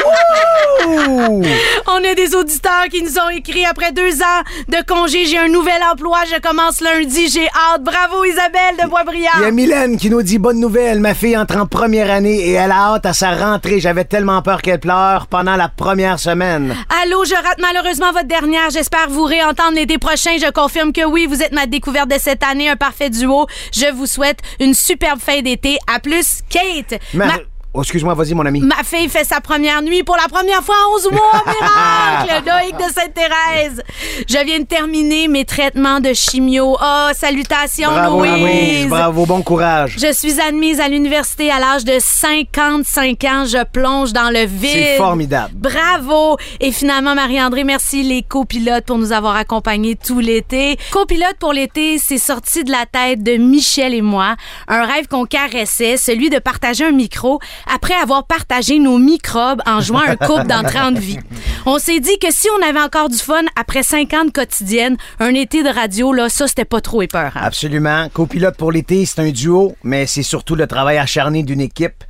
On a des auditeurs qui nous ont écrit après deux ans de congé. J'ai un nouvel emploi. Je commence lundi. J'ai hâte. Bravo Isabelle de Il y a Boisbriand. Mylène qui nous dit bonne nouvelle. Ma fille entre en première année et elle a hâte à sa rentrée. J'avais tellement peur qu'elle pleure pendant la première semaine. Allô, je rate malheureusement votre dernière. J'espère vous réentendre l'été prochain. Je confirme que oui, vous êtes ma découverte de cette année, un parfait duo. Je vous souhaite une superbe fin d'été. À plus, Kate. Ma- Ma- Oh, excuse-moi, vas-y, mon ami. Ma fille fait sa première nuit pour la première fois en 11 mois. Miracle! Loïc de Sainte-Thérèse. Je viens de terminer mes traitements de chimio. Oh, salutations, Bravo, Louise. Bravo, bon courage. Je suis admise à l'université à l'âge de 55 ans. Je plonge dans le vide. C'est formidable. Bravo! Et finalement, Marie-André, merci les copilotes pour nous avoir accompagnés tout l'été. Copilote pour l'été, c'est sorti de la tête de Michel et moi. Un rêve qu'on caressait, celui de partager un micro après avoir partagé nos microbes en jouant un couple dans 30 vies. On s'est dit que si on avait encore du fun après 50 quotidiennes, un été de radio, là, ça, c'était pas trop épeurant. Absolument. Copilote pour l'été, c'est un duo, mais c'est surtout le travail acharné d'une équipe.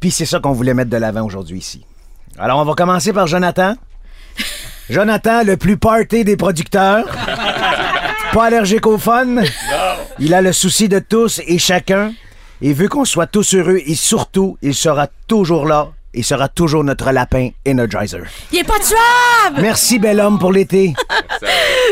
Puis c'est ça qu'on voulait mettre de l'avant aujourd'hui ici. Alors, on va commencer par Jonathan. Jonathan, le plus party des producteurs. Pas allergique au fun. Il a le souci de tous et chacun. Et veut qu'on soit tous heureux et surtout, il sera toujours là. Il sera toujours notre lapin Energizer. Il est pas tuable! Merci, bel homme, pour l'été.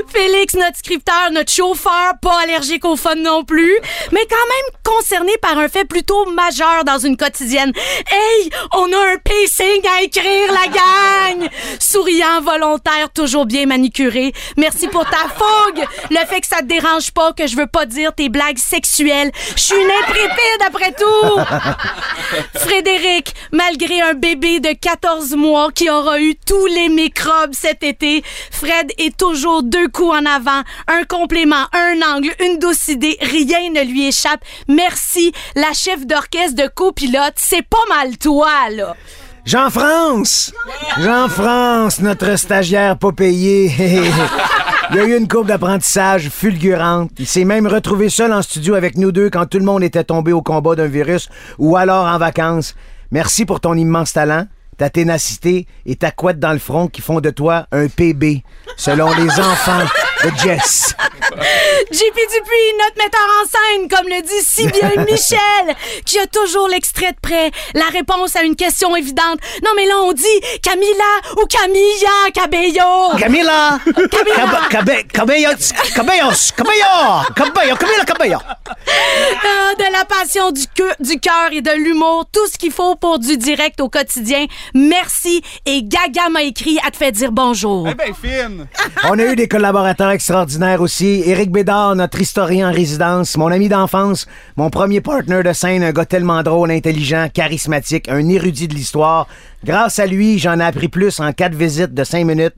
Félix, notre scripteur, notre chauffeur, pas allergique au fun non plus, mais quand même concerné par un fait plutôt majeur dans une quotidienne. Hey, on a un pacing à écrire, la gang! Souriant, volontaire, toujours bien manicuré. Merci pour ta fougue! Le fait que ça te dérange pas, que je veux pas dire tes blagues sexuelles. Je suis une intrépide après tout! Frédéric, malgré un bébé de 14 mois qui aura eu tous les microbes cet été, Fred est toujours deux coups en avant, un complément, un angle, une douce idée, rien ne lui échappe. Merci, la chef d'orchestre de copilote, c'est pas mal toi, là. Jean-France! Jean-France, notre stagiaire pas payé. Il a eu une courbe d'apprentissage fulgurante. Il s'est même retrouvé seul en studio avec nous deux quand tout le monde était tombé au combat d'un virus ou alors en vacances. Merci pour ton immense talent, ta ténacité et ta couette dans le front qui font de toi un PB, selon les enfants Jess. JP Dupuis, notre metteur en scène, comme le dit si bien Michel, qui a toujours l'extrait de près, la réponse à une question évidente. Non, mais là, on dit Camila ou Camilla Cabello. Camila! Camila. Cabe- Cabellos! Cabellos! Cabello! Cabello! Camila Cabello! Ah, de la passion du cœur, et de l'humour, tout ce qu'il faut pour du direct au quotidien. Merci. Et Gaga m'a écrit à te faire dire bonjour. On a eu des collaborateurs extraordinaires aussi. Éric Bédard, notre historien en résidence, mon ami d'enfance, mon premier partner de scène, un gars tellement drôle, intelligent, charismatique, un érudit de l'histoire. Grâce à lui, j'en ai appris plus en quatre visites de cinq minutes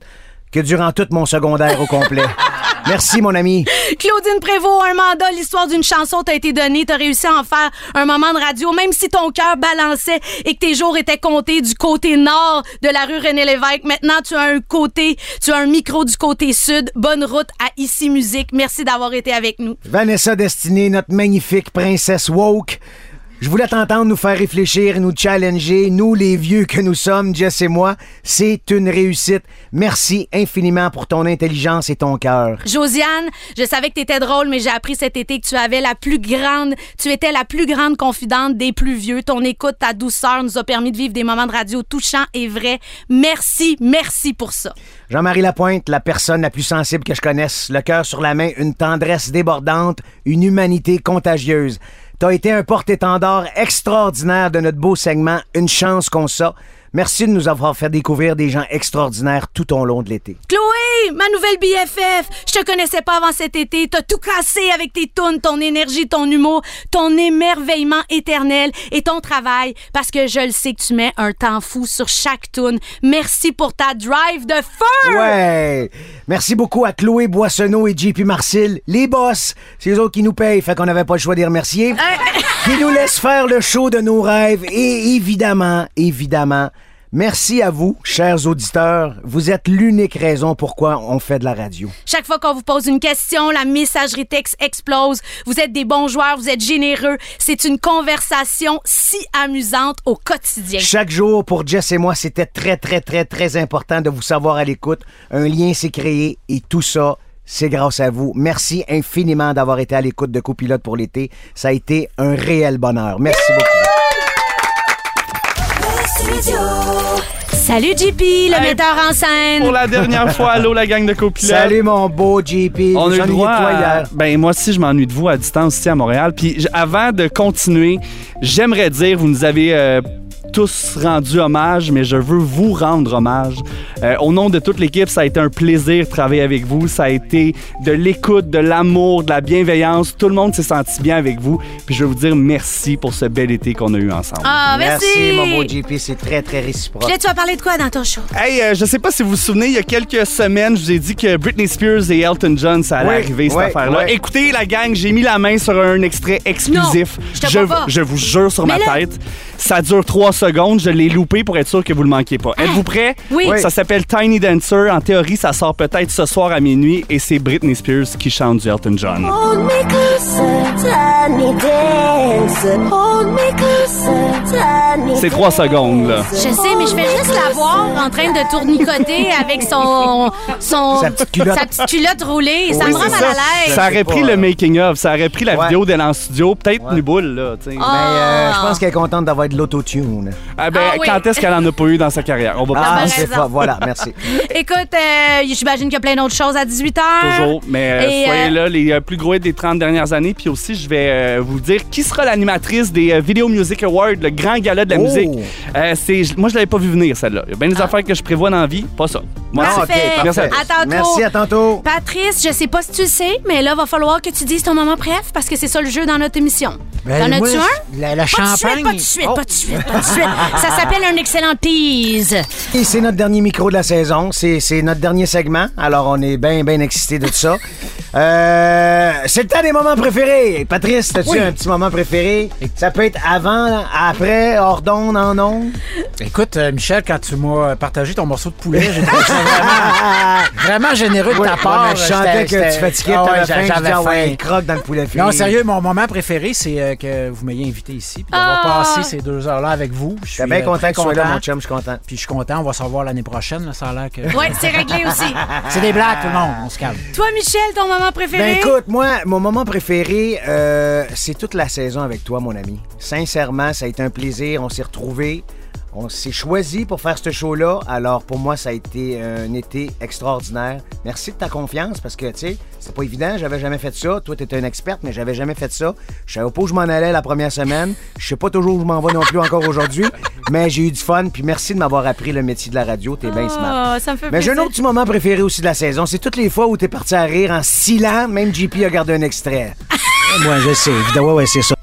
que durant tout mon secondaire au complet. Merci, mon ami. Claudine Prévost, un mandat, l'histoire d'une chanson t'a été donnée, t'as réussi à en faire un moment de radio, même si ton cœur balançait et que tes jours étaient comptés du côté nord de la rue René Lévesque. Maintenant, tu as un côté, tu as un micro du côté sud. Bonne route à Ici Musique. Merci d'avoir été avec nous. Vanessa Destinée, notre magnifique princesse woke. Je voulais t'entendre nous faire réfléchir nous challenger, nous les vieux que nous sommes, Jess et moi. C'est une réussite. Merci infiniment pour ton intelligence et ton cœur. Josiane, je savais que t'étais drôle, mais j'ai appris cet été que tu avais la plus grande, tu étais la plus grande confidente des plus vieux. Ton écoute, ta douceur nous a permis de vivre des moments de radio touchants et vrais. Merci, merci pour ça. Jean-Marie Lapointe, la personne la plus sensible que je connaisse, le cœur sur la main, une tendresse débordante, une humanité contagieuse. T'as été un porte-étendard extraordinaire de notre beau segment, une chance qu'on ça. Merci de nous avoir fait découvrir des gens extraordinaires tout au long de l'été. Chloé, ma nouvelle BFF. Je te connaissais pas avant cet été. T'as tout cassé avec tes tunes, ton énergie, ton humour, ton émerveillement éternel et ton travail parce que je le sais que tu mets un temps fou sur chaque tune. Merci pour ta drive de feu. Ouais! Merci beaucoup à Chloé Boissonneau et JP Marcil, les boss. C'est eux autres qui nous payent, fait qu'on n'avait pas le choix de les remercier. qui nous laisse faire le show de nos rêves. Et évidemment, évidemment, merci à vous, chers auditeurs. Vous êtes l'unique raison pourquoi on fait de la radio. Chaque fois qu'on vous pose une question, la messagerie texte explose. Vous êtes des bons joueurs, vous êtes généreux. C'est une conversation si amusante au quotidien. Chaque jour, pour Jess et moi, c'était très, très, très, très important de vous savoir à l'écoute. Un lien s'est créé et tout ça, c'est grâce à vous. Merci infiniment d'avoir été à l'écoute de Copilote pour l'été. Ça a été un réel bonheur. Merci beaucoup. Salut JP, le Hey, metteur en scène. Pour la dernière fois, allô la gang de copilotes. Salut mon beau JP. On a eu le droit à-. Ben moi aussi, je m'ennuie de vous à distance ici à Montréal. Puis j- avant de continuer, j'aimerais dire, vous nous avez euh, tous rendu hommage, mais je veux vous rendre hommage. Euh, au nom de toute l'équipe, ça a été un plaisir de travailler avec vous. Ça a été de l'écoute, de l'amour, de la bienveillance. Tout le monde s'est senti bien avec vous. Puis je veux vous dire merci pour ce bel été qu'on a eu ensemble. Ah, merci. Merci mon beau JP, c'est très, très réciproque. Puis là, tu vas parler de quoi dans ton show? Hey, euh, je sais pas si vous vous souvenez, il y a quelques semaines, je vous ai dit que Britney Spears et Elton John, ça allait Oui, arriver, cette oui, affaire-là. oui. Écoutez, la gang, j'ai mis la main sur un extrait exclusif. Non, je te pas. je vous jure sur ma là- tête. Ça dure trois secondes. Je l'ai loupé pour être sûr que vous le manquiez pas. Êtes-vous prêts? Ah! Oui. Oui. Ça s'appelle Tiny Dancer. En théorie, ça sort peut-être ce soir à minuit et c'est Britney Spears qui chante du Elton John. C'est trois secondes, là. Je sais, mais je fais juste la voir en train de tournicoter avec son, son Sa petite culotte. sa petite culotte roulée. ça Oui, me rend c'est mal ça. à l'aise. Ça aurait pris pas, le euh, making-of, ça aurait pris la Ouais. vidéo d'elle en studio, peut-être une boule, là. tu sais. Ah. Mais euh, je pense qu'elle est contente d'avoir de l'autotune. Ah ben, Ah oui. quand est-ce qu'elle en a pas eu dans sa carrière? On va pas Ah, c'est pas. Voilà, merci. Écoute, euh, j'imagine qu'il y a plein d'autres choses à 18 h. Toujours, mais euh, Et, soyez euh, là, les euh, plus gros hits des 30 dernières années. Puis aussi, je vais euh, vous dire qui sera l'animatrice des euh, Video Music Awards, le grand gala de la Oh! musique. Euh, c'est, moi, je l'avais pas vu venir, celle-là. Il y a bien des affaires que je prévois dans la vie, pas ça. Moi, Ah, c'est- ok, Parfait. Merci à tantôt. Merci, à tantôt. Patrice, je sais pas si tu le sais, mais là, va falloir que tu dises ton moment préf parce que c'est ça le jeu dans notre émission. Ben, T'en moi, as-tu un? La, la Pas de suite, champagne. pas de suite, Oh. pas de suite, pas de suite. Ça s'appelle un excellent tease. Et c'est notre dernier micro de la saison. C'est c'est notre dernier segment. Alors, on est bien, bien excités de tout ça. Euh, c'est le temps des moments préférés. Patrice, as-tu Oui. un petit moment préféré? Ça peut être avant, après, hors d'onde, en onde. Écoute, euh, Michel, quand tu m'as partagé ton morceau de poulet, j'ai trouvé ça vraiment, vraiment généreux de ta ouais, part. mais je sentais J'étais- que tu fatiguais, Ah ouais, t'avais faim. Je j'avais dis, ah ouais, faim. croque dans le poulet frit. Non, sérieux, mon moment préféré, c'est euh, que vous m'ayez invité ici, puis d'avoir Ah! passé ces deux heures-là avec vous. Je suis bien euh, content très que tu sois là, mon chum. Je suis content. Puis je suis content, on va se revoir l'année prochaine, là, ça a l'air que... Ouais, c'est réglé aussi. C'est des blagues, tout le monde, on se calme. Toi, Michel, ton moment préféré? Ben écoute, moi, mon moment préféré, euh, c'est toute la saison avec toi, mon ami. Sincèrement, ça a été un plaisir. On s'est retrouvés. On s'est choisi pour faire ce show-là. Alors, pour moi, ça a été un été extraordinaire. Merci de ta confiance parce que, tu sais, c'est pas évident. J'avais jamais fait ça. Toi, t'es une experte, mais j'avais jamais fait ça. Je savais pas où je m'en allais la première semaine. Je sais pas toujours où je m'en vais non plus encore aujourd'hui. Mais j'ai eu du fun. Puis merci de m'avoir appris le métier de la radio. T'es bien smart. Oh, ça me fait Mais j'ai un autre petit moment préféré aussi de la saison. C'est toutes les fois où t'es parti à rire en silent. Même JP a gardé un extrait. Moi, je sais. Évidemment, ouais, c'est ça.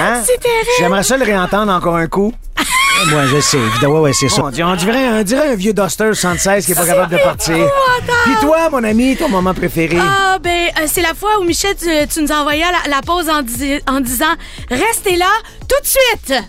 Hein? C'est terrible. J'aimerais ça le réentendre encore un coup. Moi, je sais. Évidemment, ouais, c'est ça. On dirait, on dirait- on dirait un vieux Duster 76 qui est pas capable de partir. Puis toi, mon ami, ton moment préféré? Ah, ben, euh, c'est la fois où Michel, tu, tu nous as envoyé la, la pause en, dis- en disant Restez là tout de suite!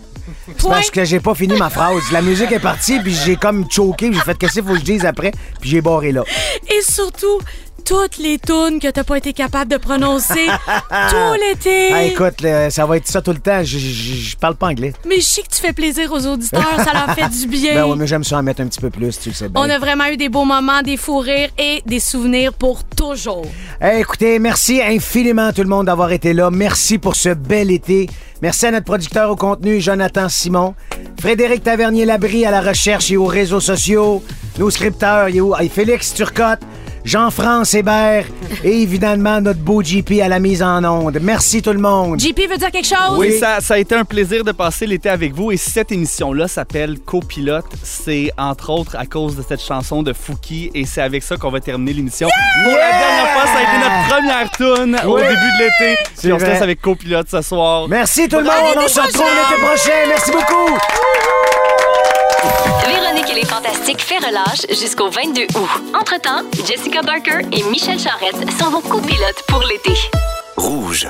C'est parce que j'ai pas fini ma phrase. La musique est partie, puis j'ai comme choqué. J'ai fait qu'est-ce qu'il faut que je dise après, puis j'ai barré là. Et surtout, toutes les tunes que t'as pas été capable de prononcer tout l'été. Ah, écoute, ça va être ça tout le temps. Je- Je je parle pas anglais. Mais je sais que tu fais plaisir aux auditeurs, ça leur fait du bien. Ben ouais, mais j'aime ça en mettre un petit peu plus, tu le sais bien. On a vraiment eu des beaux moments, des fous rires et des souvenirs pour toujours. Hey, écoutez, merci infiniment tout le monde d'avoir été là. Merci pour ce bel été. Merci à notre producteur au contenu, Jonathan Simon. Frédéric Tavernier-Labrie à la recherche et aux réseaux sociaux. Nos scripteurs, il est où? Hey, Félix Turcotte. Jean-France Hébert et évidemment notre beau JP à la mise en onde. Merci tout le monde. JP veut dire quelque chose? Oui, ça, ça a été un plaisir de passer l'été avec vous. Et cette émission-là s'appelle Copilote. C'est entre autres à cause de cette chanson de Fouki. Et c'est avec ça qu'on va terminer l'émission. Pour la dernière fois, ça a été notre première tune au début de l'été. Puis on se vrai. laisse avec Copilote ce soir. Merci tout le monde. Bonne On se retrouve l'été prochain. Merci beaucoup. Véronique et les Fantastiques fait relâche jusqu'au 22 août. Entre-temps, Jessica Barker et Michel Charrette sont vos copilotes pour l'été. Rouge.